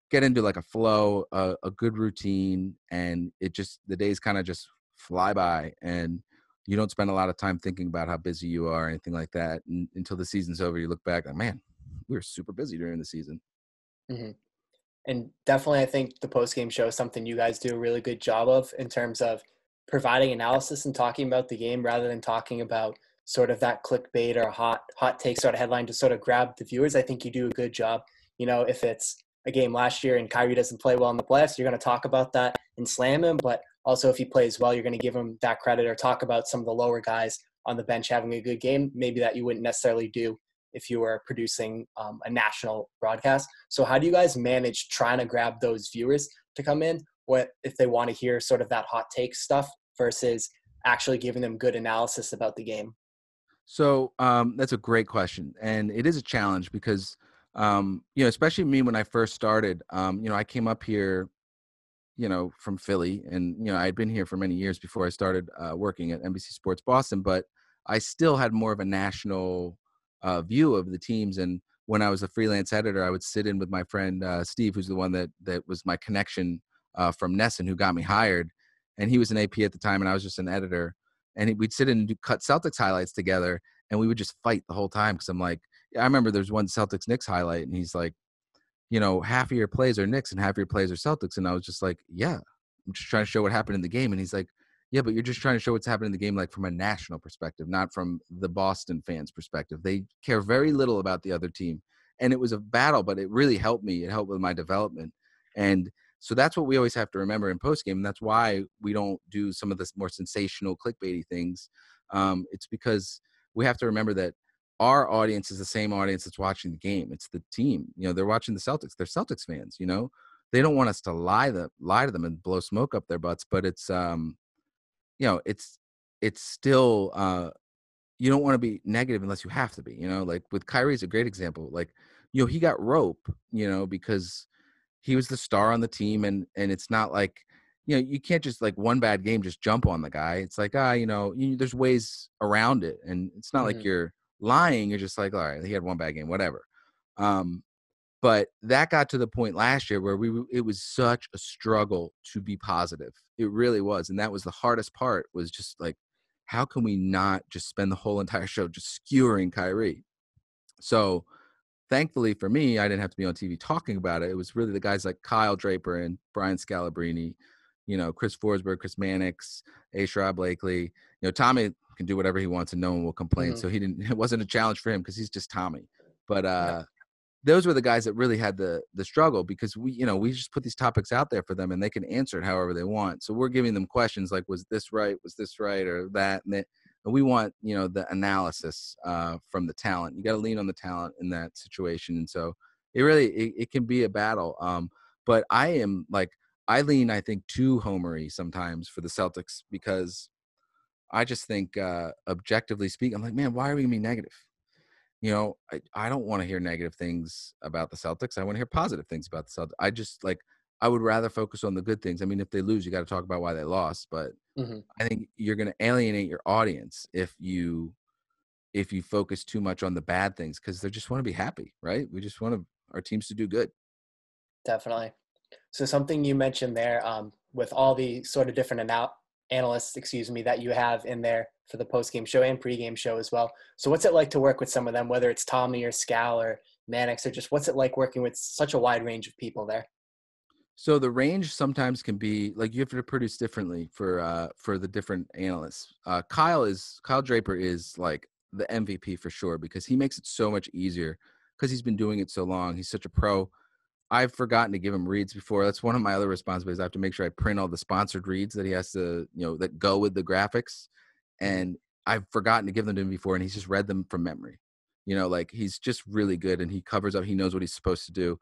get into like a flow, a, a good routine, and it just the days kind of just fly by, and you don't spend a lot of time thinking about how busy you are or anything like that and, until the season's over. You look back, like, man, we were super busy during the season. Mm-hmm. And definitely, I think the post game show is something you guys do a really good job of in terms of providing analysis and talking about the game rather than talking about sort of that clickbait or hot hot take sort of headline to sort of grab the viewers. I think you do a good job. You know, if it's a game last year and Kyrie doesn't play well in the playoffs, you're going to talk about that and slam him. But also, if he plays well, you're going to give him that credit or talk about some of the lower guys on the bench having a good game, maybe that you wouldn't necessarily do if you were producing um, a national broadcast. So, how do you guys manage trying to grab those viewers to come in? What if they want to hear sort of that hot take stuff versus actually giving them good analysis about the game? So um, that's a great question, and it is a challenge because um, you know, especially me when I first started. Um, you know, I came up here, you know, from Philly, and you know, I had been here for many years before I started uh, working at NBC Sports Boston, but I still had more of a national uh, view of the teams. And when I was a freelance editor, I would sit in with my friend uh, Steve, who's the one that that was my connection uh, from NESN, who got me hired, and he was an AP at the time, and I was just an editor. And we'd sit in and do, cut Celtics highlights together, and we would just fight the whole time because I'm like, I remember there's one Celtics Knicks highlight, and he's like, you know, half of your plays are Knicks and half of your plays are Celtics, and I was just like, yeah, I'm just trying to show what happened in the game, and he's like, yeah, but you're just trying to show what's happening in the game, like from a national perspective, not from the Boston fans' perspective. They care very little about the other team, and it was a battle, but it really helped me. It helped with my development, and so that's what we always have to remember in post game. That's why we don't do some of the more sensational clickbaity things. Um, it's because we have to remember that our audience is the same audience that's watching the game. It's the team. You know, they're watching the Celtics. They're Celtics fans. You know, they don't want us to lie the lie to them and blow smoke up their butts. But it's um, you know, it's it's still uh, you don't want to be negative unless you have to be. You know, like with Kyrie is a great example. Like, you know, he got rope. You know, because he was the star on the team, and and it's not like you know you can't just like one bad game just jump on the guy. It's like ah, you know, you, there's ways around it, and it's not mm-hmm. like you're lying. You're just like all right, he had one bad game, whatever. Um, but that got to the point last year where we it was such a struggle to be positive. It really was, and that was the hardest part. Was just like, how can we not just spend the whole entire show just skewering Kyrie? So thankfully for me, I didn't have to be on TV talking about it. It was really the guys like Kyle Draper and Brian Scalabrine, you know, Chris Forsberg, Chris Mannix, A. Sherrod Blakely. You know, Tommy can do whatever he wants and no one will complain. Mm-hmm. So he didn't. It wasn't a challenge for him because he's just Tommy. But uh, yeah. Those were the guys that really had the the struggle because we, you know, we just put these topics out there for them and they can answer it however they want. So we're giving them questions like, was this right? Was this right? Or that? And they, we want you know the analysis uh, from the talent. You got to lean on the talent in that situation, and so it really it, it can be a battle. Um, but I am like I lean I think too homery sometimes for the Celtics because I just think uh, objectively speaking, I'm like, man, why are we gonna be negative? You know, I, I don't want to hear negative things about the Celtics. I want to hear positive things about the Celtics. I just like I would rather focus on the good things. I mean, if they lose, you got to talk about why they lost. But mm-hmm. I think you're going to alienate your audience if you if you focus too much on the bad things because they just want to be happy, right? We just want to, our teams to do good. Definitely. So something you mentioned there, um, with all the sort of different anal- analysts, excuse me, that you have in there for the post game show and pre-game show as well. So what's it like to work with some of them, whether it's Tommy or Scal or Mannix, or just what's it like working with such a wide range of people there? So the range sometimes can be like you have to produce differently for uh for the different analysts. Uh Kyle is Kyle Draper is like the MVP for sure because he makes it so much easier because he's been doing it so long. He's such a pro. I've forgotten to give him reads before. That's one of my other responsibilities. I have to make sure I print all the sponsored reads that he has to, you know, that go with the graphics. And I've forgotten to give them to him before, and he's just read them from memory. You know, like he's just really good and he covers up, he knows what he's supposed to do.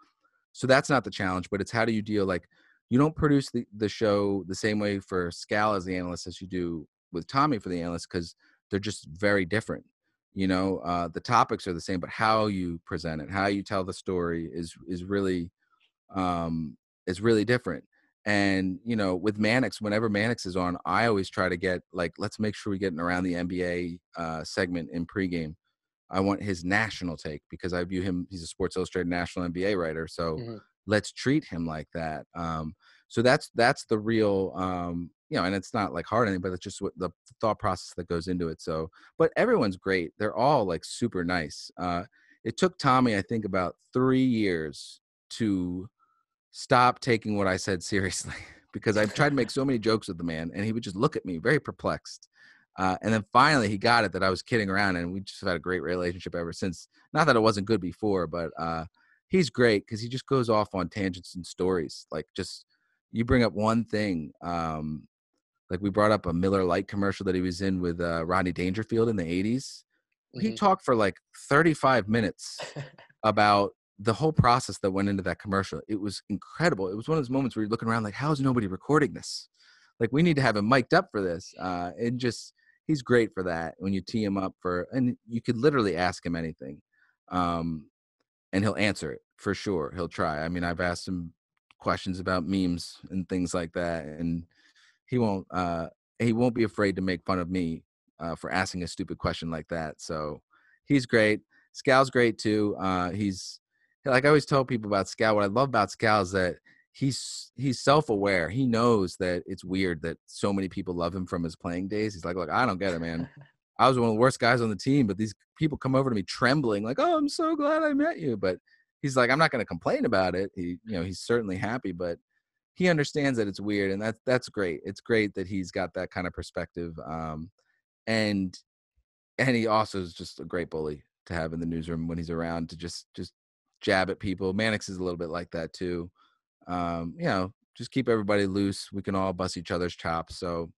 So that's not the challenge, but it's how do you deal like you don't produce the, the show the same way for Scal as the analyst as you do with Tommy for the analyst because they're just very different. You know, uh, the topics are the same, but how you present it, how you tell the story is is really um, is really different. And you know, with Mannix, whenever Mannix is on, I always try to get like, let's make sure we get around the NBA uh, segment in pregame I want his national take because I view him. He's a Sports Illustrated national NBA writer, so mm-hmm. let's treat him like that. Um, so that's that's the real, um, you know, and it's not like hard anything, but it's just what the thought process that goes into it. So, but everyone's great. They're all like super nice. Uh, it took Tommy, I think, about three years to stop taking what I said seriously because I've tried to make so many jokes with the man, and he would just look at me very perplexed. Uh, and then finally, he got it that I was kidding around, and we just had a great relationship ever since. Not that it wasn't good before, but uh, he's great because he just goes off on tangents and stories. Like just you bring up one thing, um, like we brought up a Miller Lite commercial that he was in with uh, Rodney Dangerfield in the '80s. Mm-hmm. He talked for like 35 minutes about the whole process that went into that commercial. It was incredible. It was one of those moments where you're looking around like, how is nobody recording this? Like we need to have him mic'd up for this. Uh, and just he's great for that. When you tee him up for, and you could literally ask him anything, um, and he'll answer it for sure. He'll try. I mean, I've asked him questions about memes and things like that, and he won't. Uh, he won't be afraid to make fun of me uh, for asking a stupid question like that. So he's great. Scal's great too. Uh, he's like I always tell people about Scal. What I love about Scal is that he's he's self-aware. He knows that it's weird that so many people love him from his playing days. He's like, look, I don't get it, man. I was one of the worst guys on the team, but these people come over to me trembling, like, "Oh, I'm so glad I met you." But he's like, "I'm not going to complain about it." He, you know, he's certainly happy, but he understands that it's weird, and that's that's great. It's great that he's got that kind of perspective. Um, and and he also is just a great bully to have in the newsroom when he's around to just just jab at people. Mannix is a little bit like that too. Um, you know, just keep everybody loose. We can all bust each other's chops. So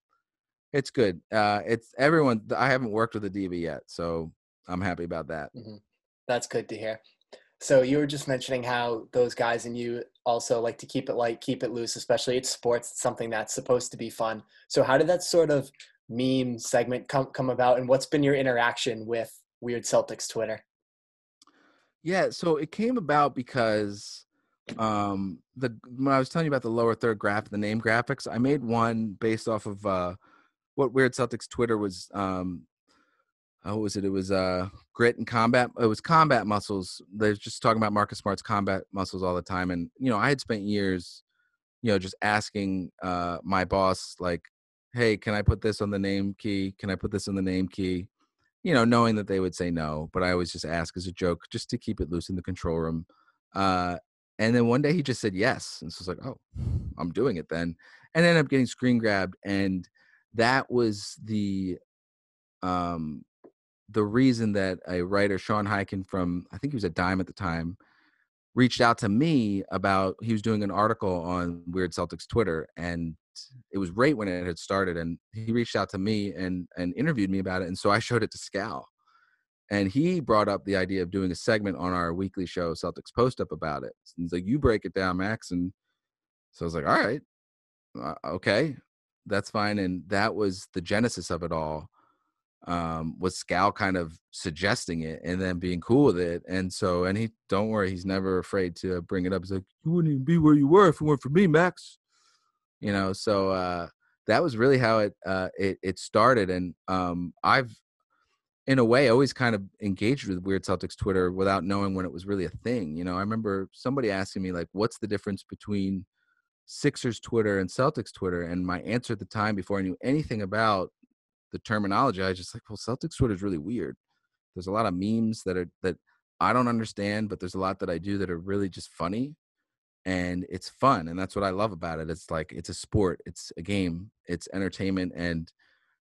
it's good. Uh, it's everyone. I haven't worked with a DB yet, so I'm happy about that. Mm-hmm. That's good to hear. So you were just mentioning how those guys and you also like to keep it light, keep it loose, especially it's sports. It's something that's supposed to be fun. So how did that sort of meme segment come come about, and what's been your interaction with Weird Celtics Twitter? Yeah, so it came about because um the when I was telling you about the lower third graph, the name graphics, I made one based off of uh what Weird Celtics Twitter was um what was it? It was uh grit and combat. It was combat muscles. They're just talking about Marcus Smart's combat muscles all the time. And you know, I had spent years, you know, just asking uh my boss like, hey, can I put this on the name key? Can I put this on the name key? You know, knowing that they would say no, but I always just ask as a joke, just to keep it loose in the control room. Uh, and then one day he just said yes, and so it's like, oh, I'm doing it then, and ended up getting screen grabbed, and that was the um the reason that a writer Sean Highkin from I think he was at Dime at the time reached out to me about he was doing an article on Weird Celtics Twitter and it was right when it had started and he reached out to me and and interviewed me about it and so I showed it to Scal and he brought up the idea of doing a segment on our weekly show Celtics Post Up about it. And he's like, "You break it down, Max," and so I was like, "All right, uh, okay, that's fine." And that was the genesis of it all. Um, was Scal kind of suggesting it and then being cool with it, and so and he don't worry, he's never afraid to bring it up. He's like, "You wouldn't even be where you were if it weren't for me, Max." You know, so uh, that was really how it uh, it it started, and um, I've in a way, always kind of engaged with Weird Celtics Twitter without knowing when it was really a thing. You know, I remember somebody asking me like, "What's the difference between Sixers Twitter and Celtics Twitter?" And my answer at the time, before I knew anything about the terminology, I was just like, "Well, Celtics Twitter is really weird. There's a lot of memes that are that I don't understand, but there's a lot that I do that are really just funny." And it's fun, and that's what I love about it. It's like it's a sport, it's a game, it's entertainment, and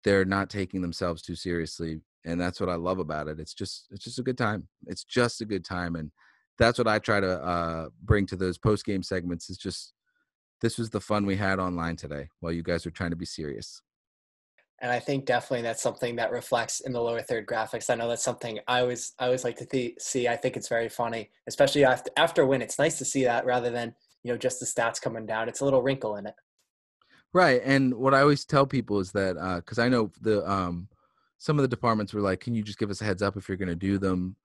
they're not taking themselves too seriously and that's what I love about it. It's just it's just a good time. It's just a good time, and that's what I try to uh, bring to those post game segments. Is just this was the fun we had online today while you guys were trying to be serious. And I think definitely that's something that reflects in the lower third graphics. I know that's something I always I always like to th- see. I think it's very funny, especially after after a win. It's nice to see that rather than you know just the stats coming down. It's a little wrinkle in it. Right, and what I always tell people is that because uh, I know the um, some of the departments were like, "Can you just give us a heads up if you're going to do them,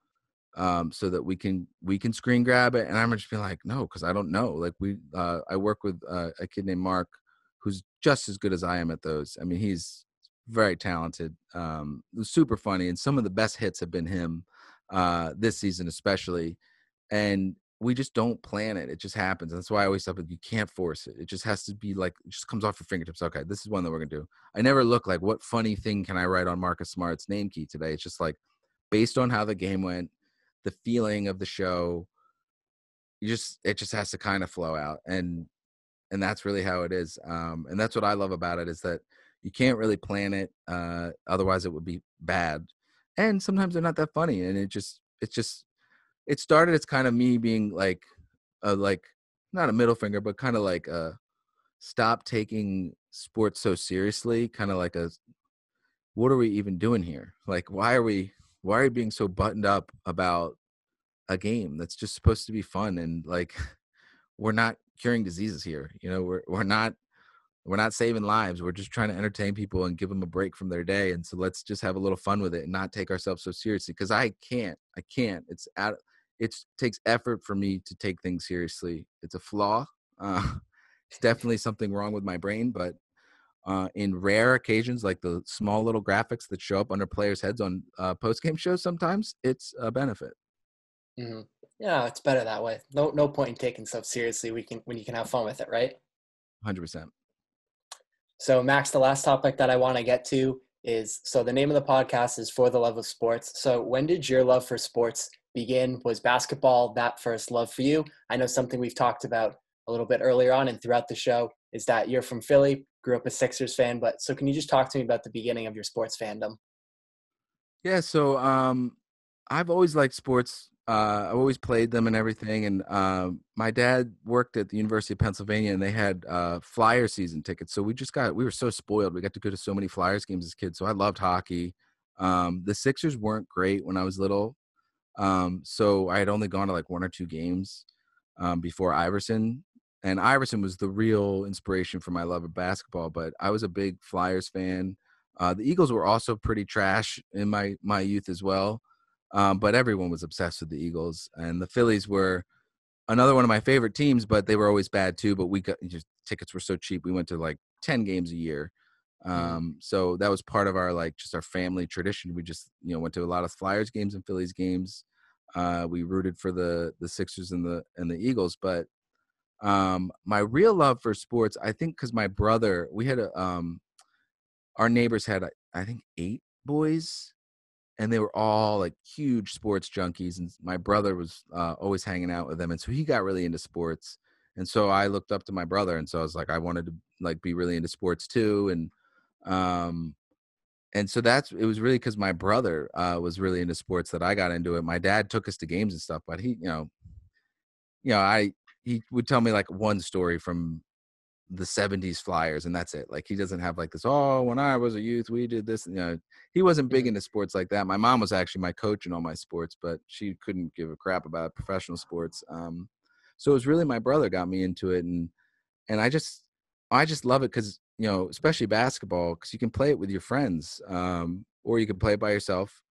um, so that we can we can screen grab it?" And I'm just being like, "No, because I don't know." Like we, uh, I work with uh, a kid named Mark, who's just as good as I am at those. I mean, he's very talented, um, super funny, and some of the best hits have been him uh, this season, especially. And we just don't plan it. It just happens. That's why I always tell people you can't force it. It just has to be like it just comes off your fingertips. Okay, this is one that we're gonna do. I never look like what funny thing can I write on Marcus Smart's name key today. It's just like based on how the game went, the feeling of the show you just it just has to kind of flow out and and that's really how it is um and that's what i love about it is that you can't really plan it uh otherwise it would be bad and sometimes they're not that funny and it just it's just it started as kind of me being like a like not a middle finger but kind of like a stop taking sports so seriously kind of like a what are we even doing here? Like why are we why are you being so buttoned up about a game that's just supposed to be fun and like we're not curing diseases here you know we're we're not we're not saving lives we're just trying to entertain people and give them a break from their day and so let's just have a little fun with it and not take ourselves so seriously because i can't i can't it's out it takes effort for me to take things seriously it's a flaw uh, it's definitely something wrong with my brain but uh, in rare occasions like the small little graphics that show up under players heads on uh, post game shows sometimes it's a benefit Mm-hmm. Yeah, it's better that way. No, no point in taking stuff seriously. We can when you can have fun with it, right? Hundred percent. So, Max, the last topic that I want to get to is so the name of the podcast is For the Love of Sports. So, when did your love for sports begin? Was basketball that first love for you? I know something we've talked about a little bit earlier on and throughout the show is that you're from Philly, grew up a Sixers fan, but so can you just talk to me about the beginning of your sports fandom? Yeah, so um I've always liked sports uh, I've always played them and everything. And uh, my dad worked at the University of Pennsylvania, and they had uh, Flyer season tickets. So we just got we were so spoiled. We got to go to so many Flyers games as kids. So I loved hockey. Um, the Sixers weren't great when I was little, um, so I had only gone to like one or two games um, before Iverson. And Iverson was the real inspiration for my love of basketball. But I was a big Flyers fan. Uh, the Eagles were also pretty trash in my my youth as well. Um, but everyone was obsessed with the Eagles, and the Phillies were another one of my favorite teams. But they were always bad too. But we got just tickets were so cheap. We went to like ten games a year. Um, so that was part of our like just our family tradition. We just you know went to a lot of Flyers games and Phillies games. Uh, we rooted for the the Sixers and the and the Eagles, but um, my real love for sports, I think, because my brother, we had a um, our neighbors had I think eight boys and they were all like huge sports junkies and my brother was uh, always hanging out with them and so he got really into sports and so i looked up to my brother and so i was like i wanted to like be really into sports too and um and so that's it was really because my brother uh, was really into sports that i got into it. My dad took us to games and stuff but he you know you know i he would tell me like one story from the 70s flyers and that's it like he doesn't have like this oh when i was a youth we did this you know he wasn't big into sports like that my mom was actually my coach in all my sports but she couldn't give a crap about professional sports um so it was really my brother got me into it and and i just i just love it because you know especially basketball because you can play it with your friends um or you can play it by yourself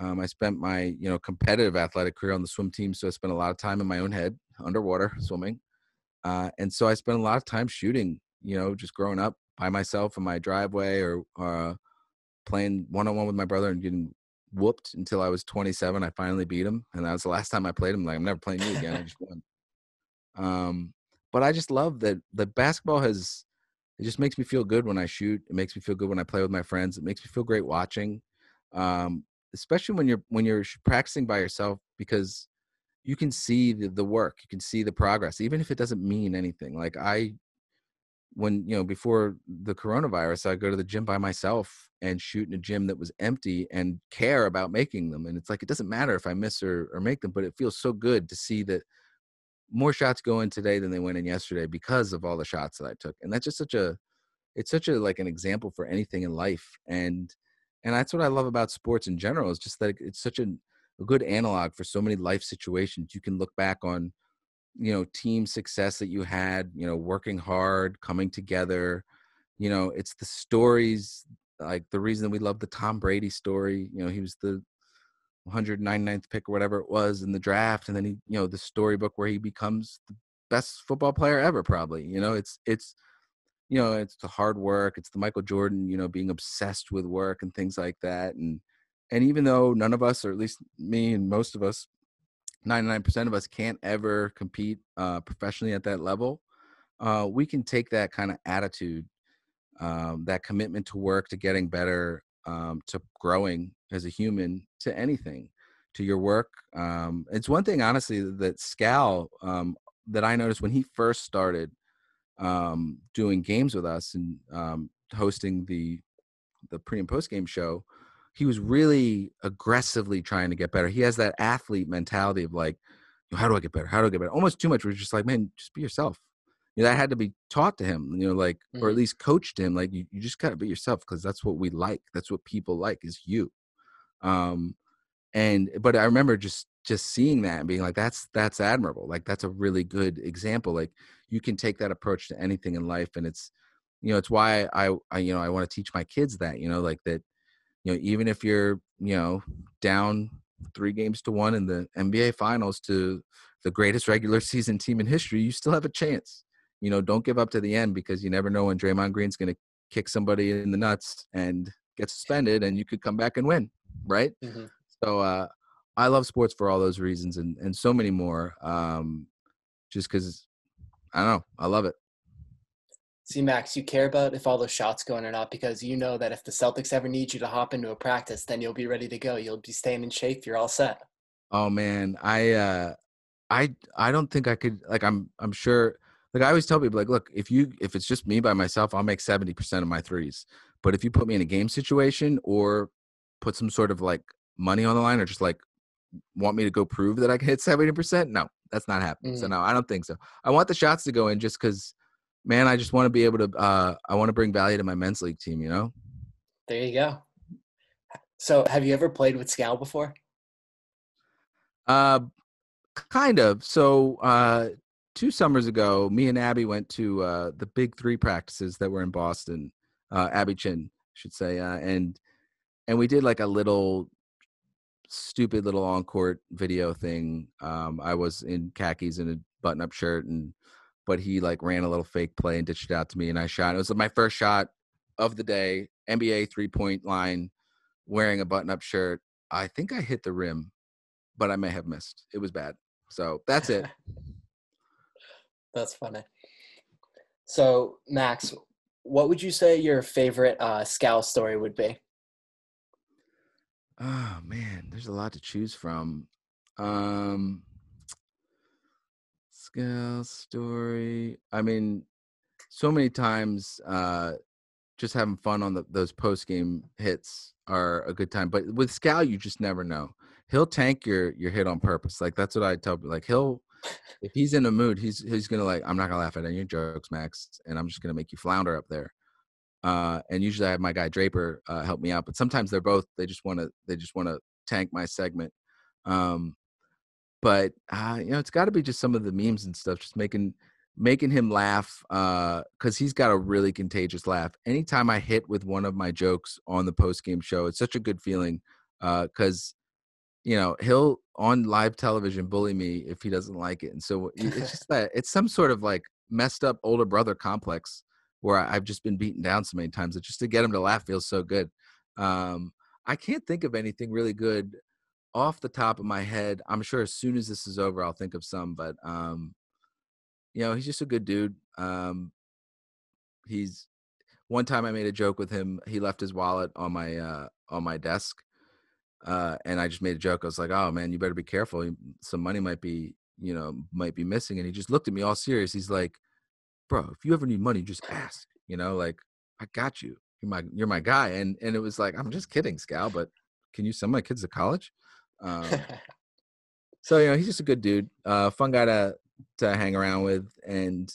um, I spent my you know competitive athletic career on the swim team, so I spent a lot of time in my own head underwater swimming. Uh, and so I spent a lot of time shooting, you know, just growing up by myself in my driveway or uh, playing one on one with my brother and getting whooped until I was 27. I finally beat him. And that was the last time I played him. Like, I'm never playing you again. I just won. Um, but I just love that the basketball has, it just makes me feel good when I shoot. It makes me feel good when I play with my friends. It makes me feel great watching. Um, especially when you're, when you're practicing by yourself because you can see the, the work you can see the progress even if it doesn't mean anything like i when you know before the coronavirus i go to the gym by myself and shoot in a gym that was empty and care about making them and it's like it doesn't matter if i miss or, or make them but it feels so good to see that more shots go in today than they went in yesterday because of all the shots that i took and that's just such a it's such a like an example for anything in life and and that's what i love about sports in general is just that it's such an a good analog for so many life situations. You can look back on, you know, team success that you had, you know, working hard, coming together. You know, it's the stories like the reason we love the Tom Brady story. You know, he was the 199th pick or whatever it was in the draft, and then he, you know, the storybook where he becomes the best football player ever, probably. You know, it's it's you know, it's the hard work. It's the Michael Jordan, you know, being obsessed with work and things like that, and and even though none of us, or at least me and most of us, 99% of us can't ever compete uh, professionally at that level, uh, we can take that kind of attitude, um, that commitment to work, to getting better, um, to growing as a human, to anything. to your work. Um, it's one thing, honestly, that Scal um, that I noticed when he first started um, doing games with us and um, hosting the the pre and post game show. He was really aggressively trying to get better. He has that athlete mentality of like, how do I get better? How do I get better? Almost too much. We're just like, man, just be yourself. You know, that had to be taught to him, you know, like, mm-hmm. or at mm-hmm. least coached him. Like, you, you just gotta be yourself because that's what we like. That's what people like is you. Um, and but I remember just just seeing that and being like, that's that's admirable. Like, that's a really good example. Like, you can take that approach to anything in life, and it's, you know, it's why I, I you know, I want to teach my kids that, you know, like that, you know, even if you're, you know, down three games to one in the NBA finals to the greatest regular season team in history, you still have a chance. You know, don't give up to the end because you never know when Draymond Green's going to kick somebody in the nuts and get suspended, and you could come back and win, right? Mm-hmm. So uh, I love sports for all those reasons and and so many more. Um, just because I don't know, I love it. See, Max, you care about if all those shots go in or not because you know that if the Celtics ever need you to hop into a practice, then you'll be ready to go. You'll be staying in shape. You're all set. Oh man, I uh, I I don't think I could. Like, I'm I'm sure. Like I always tell people, like, look, if you if it's just me by myself, I'll make seventy percent of my threes. But if you put me in a game situation or put some sort of like money on the line, or just like want me to go prove that I can hit seventy percent, no, that's not happening. Mm. So no, I don't think so. I want the shots to go in just because man, I just want to be able to. Uh, I want to bring value to my men's league team. You know. There you go. So, have you ever played with Scal before? Uh, kind of. So, uh, two summers ago, me and Abby went to uh, the Big Three practices that were in Boston. Uh, Abby Chin, I should say, uh, and and we did like a little stupid little on court video thing. Um, I was in khakis and a button up shirt and but he like ran a little fake play and ditched it out to me and I shot. It was my first shot of the day, NBA three point line, wearing a button up shirt. I think I hit the rim, but I may have missed. It was bad. So that's it. that's funny. So Max, what would you say your favorite uh, Scal story would be? Oh man, there's a lot to choose from. Um, Scal story. I mean, so many times, uh, just having fun on the, those post game hits are a good time. But with Scal, you just never know. He'll tank your your hit on purpose. Like that's what I tell. Like he'll, if he's in a mood, he's he's gonna like, I'm not gonna laugh at any jokes, Max, and I'm just gonna make you flounder up there. Uh, and usually I have my guy Draper uh, help me out, but sometimes they're both. They just want to. They just want to tank my segment. Um, but uh, you know, it's got to be just some of the memes and stuff, just making making him laugh because uh, he's got a really contagious laugh. Anytime I hit with one of my jokes on the post game show, it's such a good feeling because uh, you know he'll on live television bully me if he doesn't like it, and so it's just that it's some sort of like messed up older brother complex where I've just been beaten down so many times that just to get him to laugh feels so good. Um, I can't think of anything really good off the top of my head, I'm sure as soon as this is over, I'll think of some. But um, you know, he's just a good dude. Um, he's one time I made a joke with him. He left his wallet on my uh, on my desk, uh, and I just made a joke. I was like, "Oh man, you better be careful. Some money might be, you know, might be missing." And he just looked at me all serious. He's like, "Bro, if you ever need money, just ask. You know, like I got you. You're my you're my guy." And and it was like, "I'm just kidding, Scal, but can you send my kids to college?" Um, so you know, he's just a good dude, uh, fun guy to to hang around with, and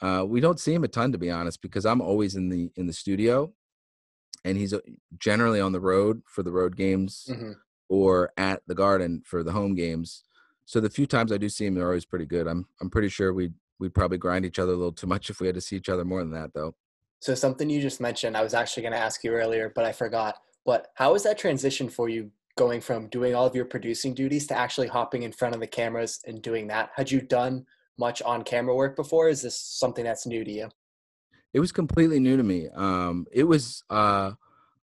uh, we don't see him a ton to be honest, because I'm always in the in the studio, and he's uh, generally on the road for the road games mm-hmm. or at the Garden for the home games. So the few times I do see him, they're always pretty good. I'm I'm pretty sure we'd we'd probably grind each other a little too much if we had to see each other more than that, though. So something you just mentioned, I was actually going to ask you earlier, but I forgot. But how was that transition for you going from doing all of your producing duties to actually hopping in front of the cameras and doing that? Had you done much on camera work before? Is this something that's new to you? It was completely new to me. Um, it was, uh,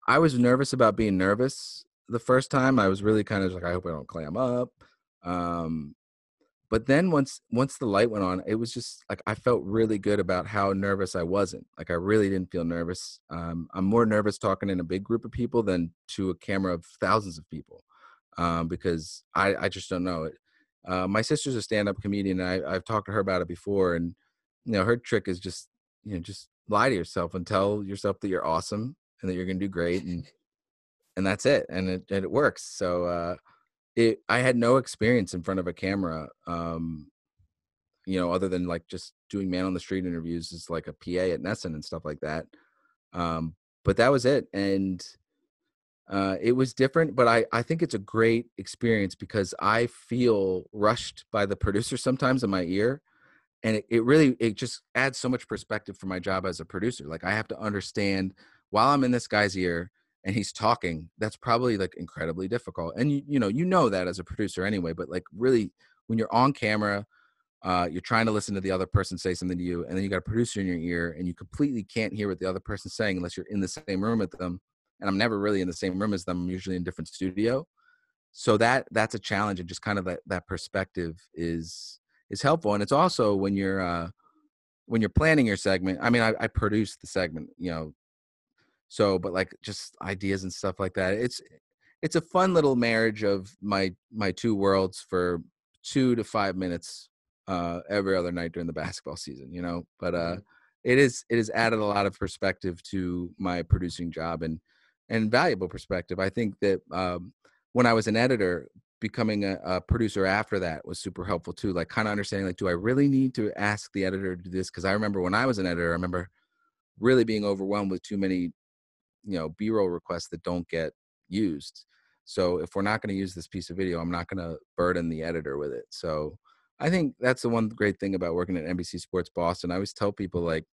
I was nervous about being nervous the first time. I was really kind of like, I hope I don't clam up. Um, but then once once the light went on it was just like i felt really good about how nervous i wasn't like i really didn't feel nervous um, i'm more nervous talking in a big group of people than to a camera of thousands of people um, because I, I just don't know it. Uh, my sister's a stand-up comedian. And I, I've talked to her about it before, and you know, her trick is just you know just lie to yourself and tell yourself that you're awesome and that you're gonna do great, and and that's it, and it and it works. So uh, it I had no experience in front of a camera, um, you know, other than like just doing man on the street interviews as like a PA at NESN and stuff like that. Um, but that was it, and uh, it was different, but I, I think it's a great experience because I feel rushed by the producer sometimes in my ear. And it, it really, it just adds so much perspective for my job as a producer. Like I have to understand while I'm in this guy's ear and he's talking, that's probably like incredibly difficult. And you, you know, you know that as a producer anyway, but like really when you're on camera, uh, you're trying to listen to the other person say something to you, and then you got a producer in your ear, and you completely can't hear what the other person's saying unless you're in the same room with them and I'm never really in the same room as them. I'm usually in different studio. So that that's a challenge, and just kind of that that perspective is is helpful. And it's also when you're uh, when you're planning your segment. I mean, I, I produce the segment, you know. So, but like just ideas and stuff like that. It's it's a fun little marriage of my my two worlds for two to five minutes uh, every other night during the basketball season. You know, but uh, mm-hmm. it is it has added a lot of perspective to my producing job and and valuable perspective. I think that um, when I was an editor, becoming a, a, producer after that was super helpful too. Like kind of understanding, like, do I really need to ask the editor to do this? Because I remember when I was an editor, I remember really being overwhelmed with too many, you know, B-roll requests that don't get used. So if we're not going to use this piece of video, I'm not going to burden the editor with it. So I think that's the one great thing about working at NBC Sports Boston. I always tell people like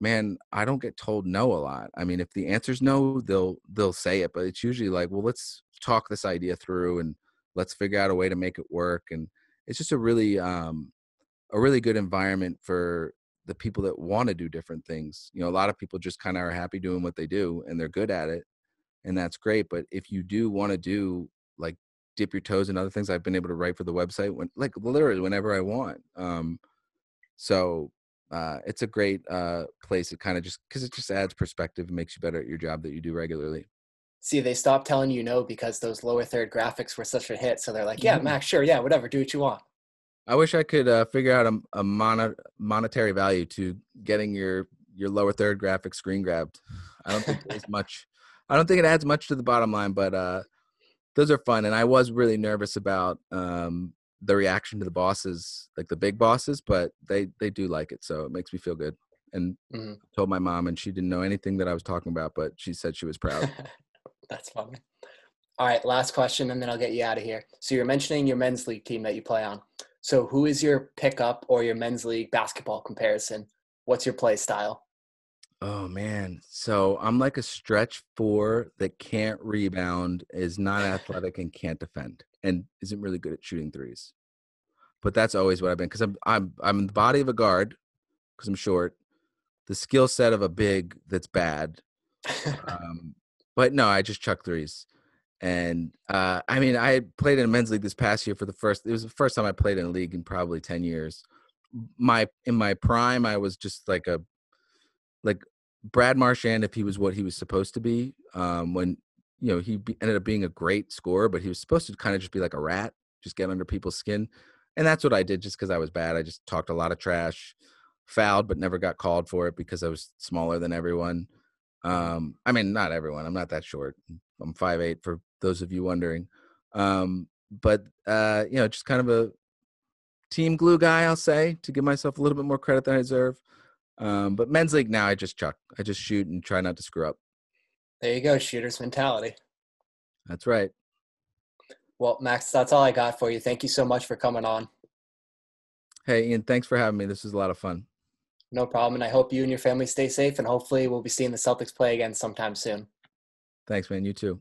man, I don't get told no a lot. I mean, if the answer's no, they'll they'll say it, but it's usually like, well, let's talk this idea through and let's figure out a way to make it work. And it's just a really um a really good environment for the people that want to do different things. You know, a lot of people just kind of are happy doing what they do and they're good at it. And that's great. But if you do want to do like dip your toes in other things, I've been able to write for the website when like literally whenever I want. Um so uh, it's a great uh, place. It kind of just because it just adds perspective and makes you better at your job that you do regularly. See, they stopped telling you no because those lower third graphics were such a hit. So they're like, "Yeah, mm-hmm. Max, sure, yeah, whatever, do what you want." I wish I could uh, figure out a, a mono, monetary value to getting your your lower third graphic screen grabbed. I don't think there's much. I don't think it adds much to the bottom line, but uh, those are fun. And I was really nervous about um, the reaction to the bosses, like the big bosses, but they they do like it, so it makes me feel good. And mm-hmm. told my mom, and she didn't know anything that I was talking about, but she said she was proud. That's funny. All right, last question, and then I'll get you out of here. So you're mentioning your men's league team that you play on. So who is your pickup or your men's league basketball comparison? What's your play style? Oh man, so I'm like a stretch four that can't rebound, is not athletic, and can't defend and isn't really good at shooting threes. But that's always what I've been because I'm I'm I'm in the body of a guard because I'm short, the skill set of a big that's bad. um, but no, I just chuck threes. And uh, I mean, I played in a men's league this past year for the first. It was the first time I played in a league in probably ten years. My in my prime, I was just like a like Brad Marchand if he was what he was supposed to be. Um, when you know, he be, ended up being a great scorer, but he was supposed to kind of just be like a rat, just get under people's skin. And that's what I did just because I was bad. I just talked a lot of trash, fouled, but never got called for it because I was smaller than everyone. Um, I mean, not everyone. I'm not that short. I'm five eight for those of you wondering. Um, but uh, you know, just kind of a team glue guy, I'll say, to give myself a little bit more credit than I deserve. Um, but men's league now, I just chuck. I just shoot and try not to screw up. There you go, shooter's mentality. That's right. Well, Max, that's all I got for you. Thank you so much for coming on. Hey, Ian, thanks for having me. This was a lot of fun. No problem. And I hope you and your family stay safe. And hopefully, we'll be seeing the Celtics play again sometime soon. Thanks, man. You too.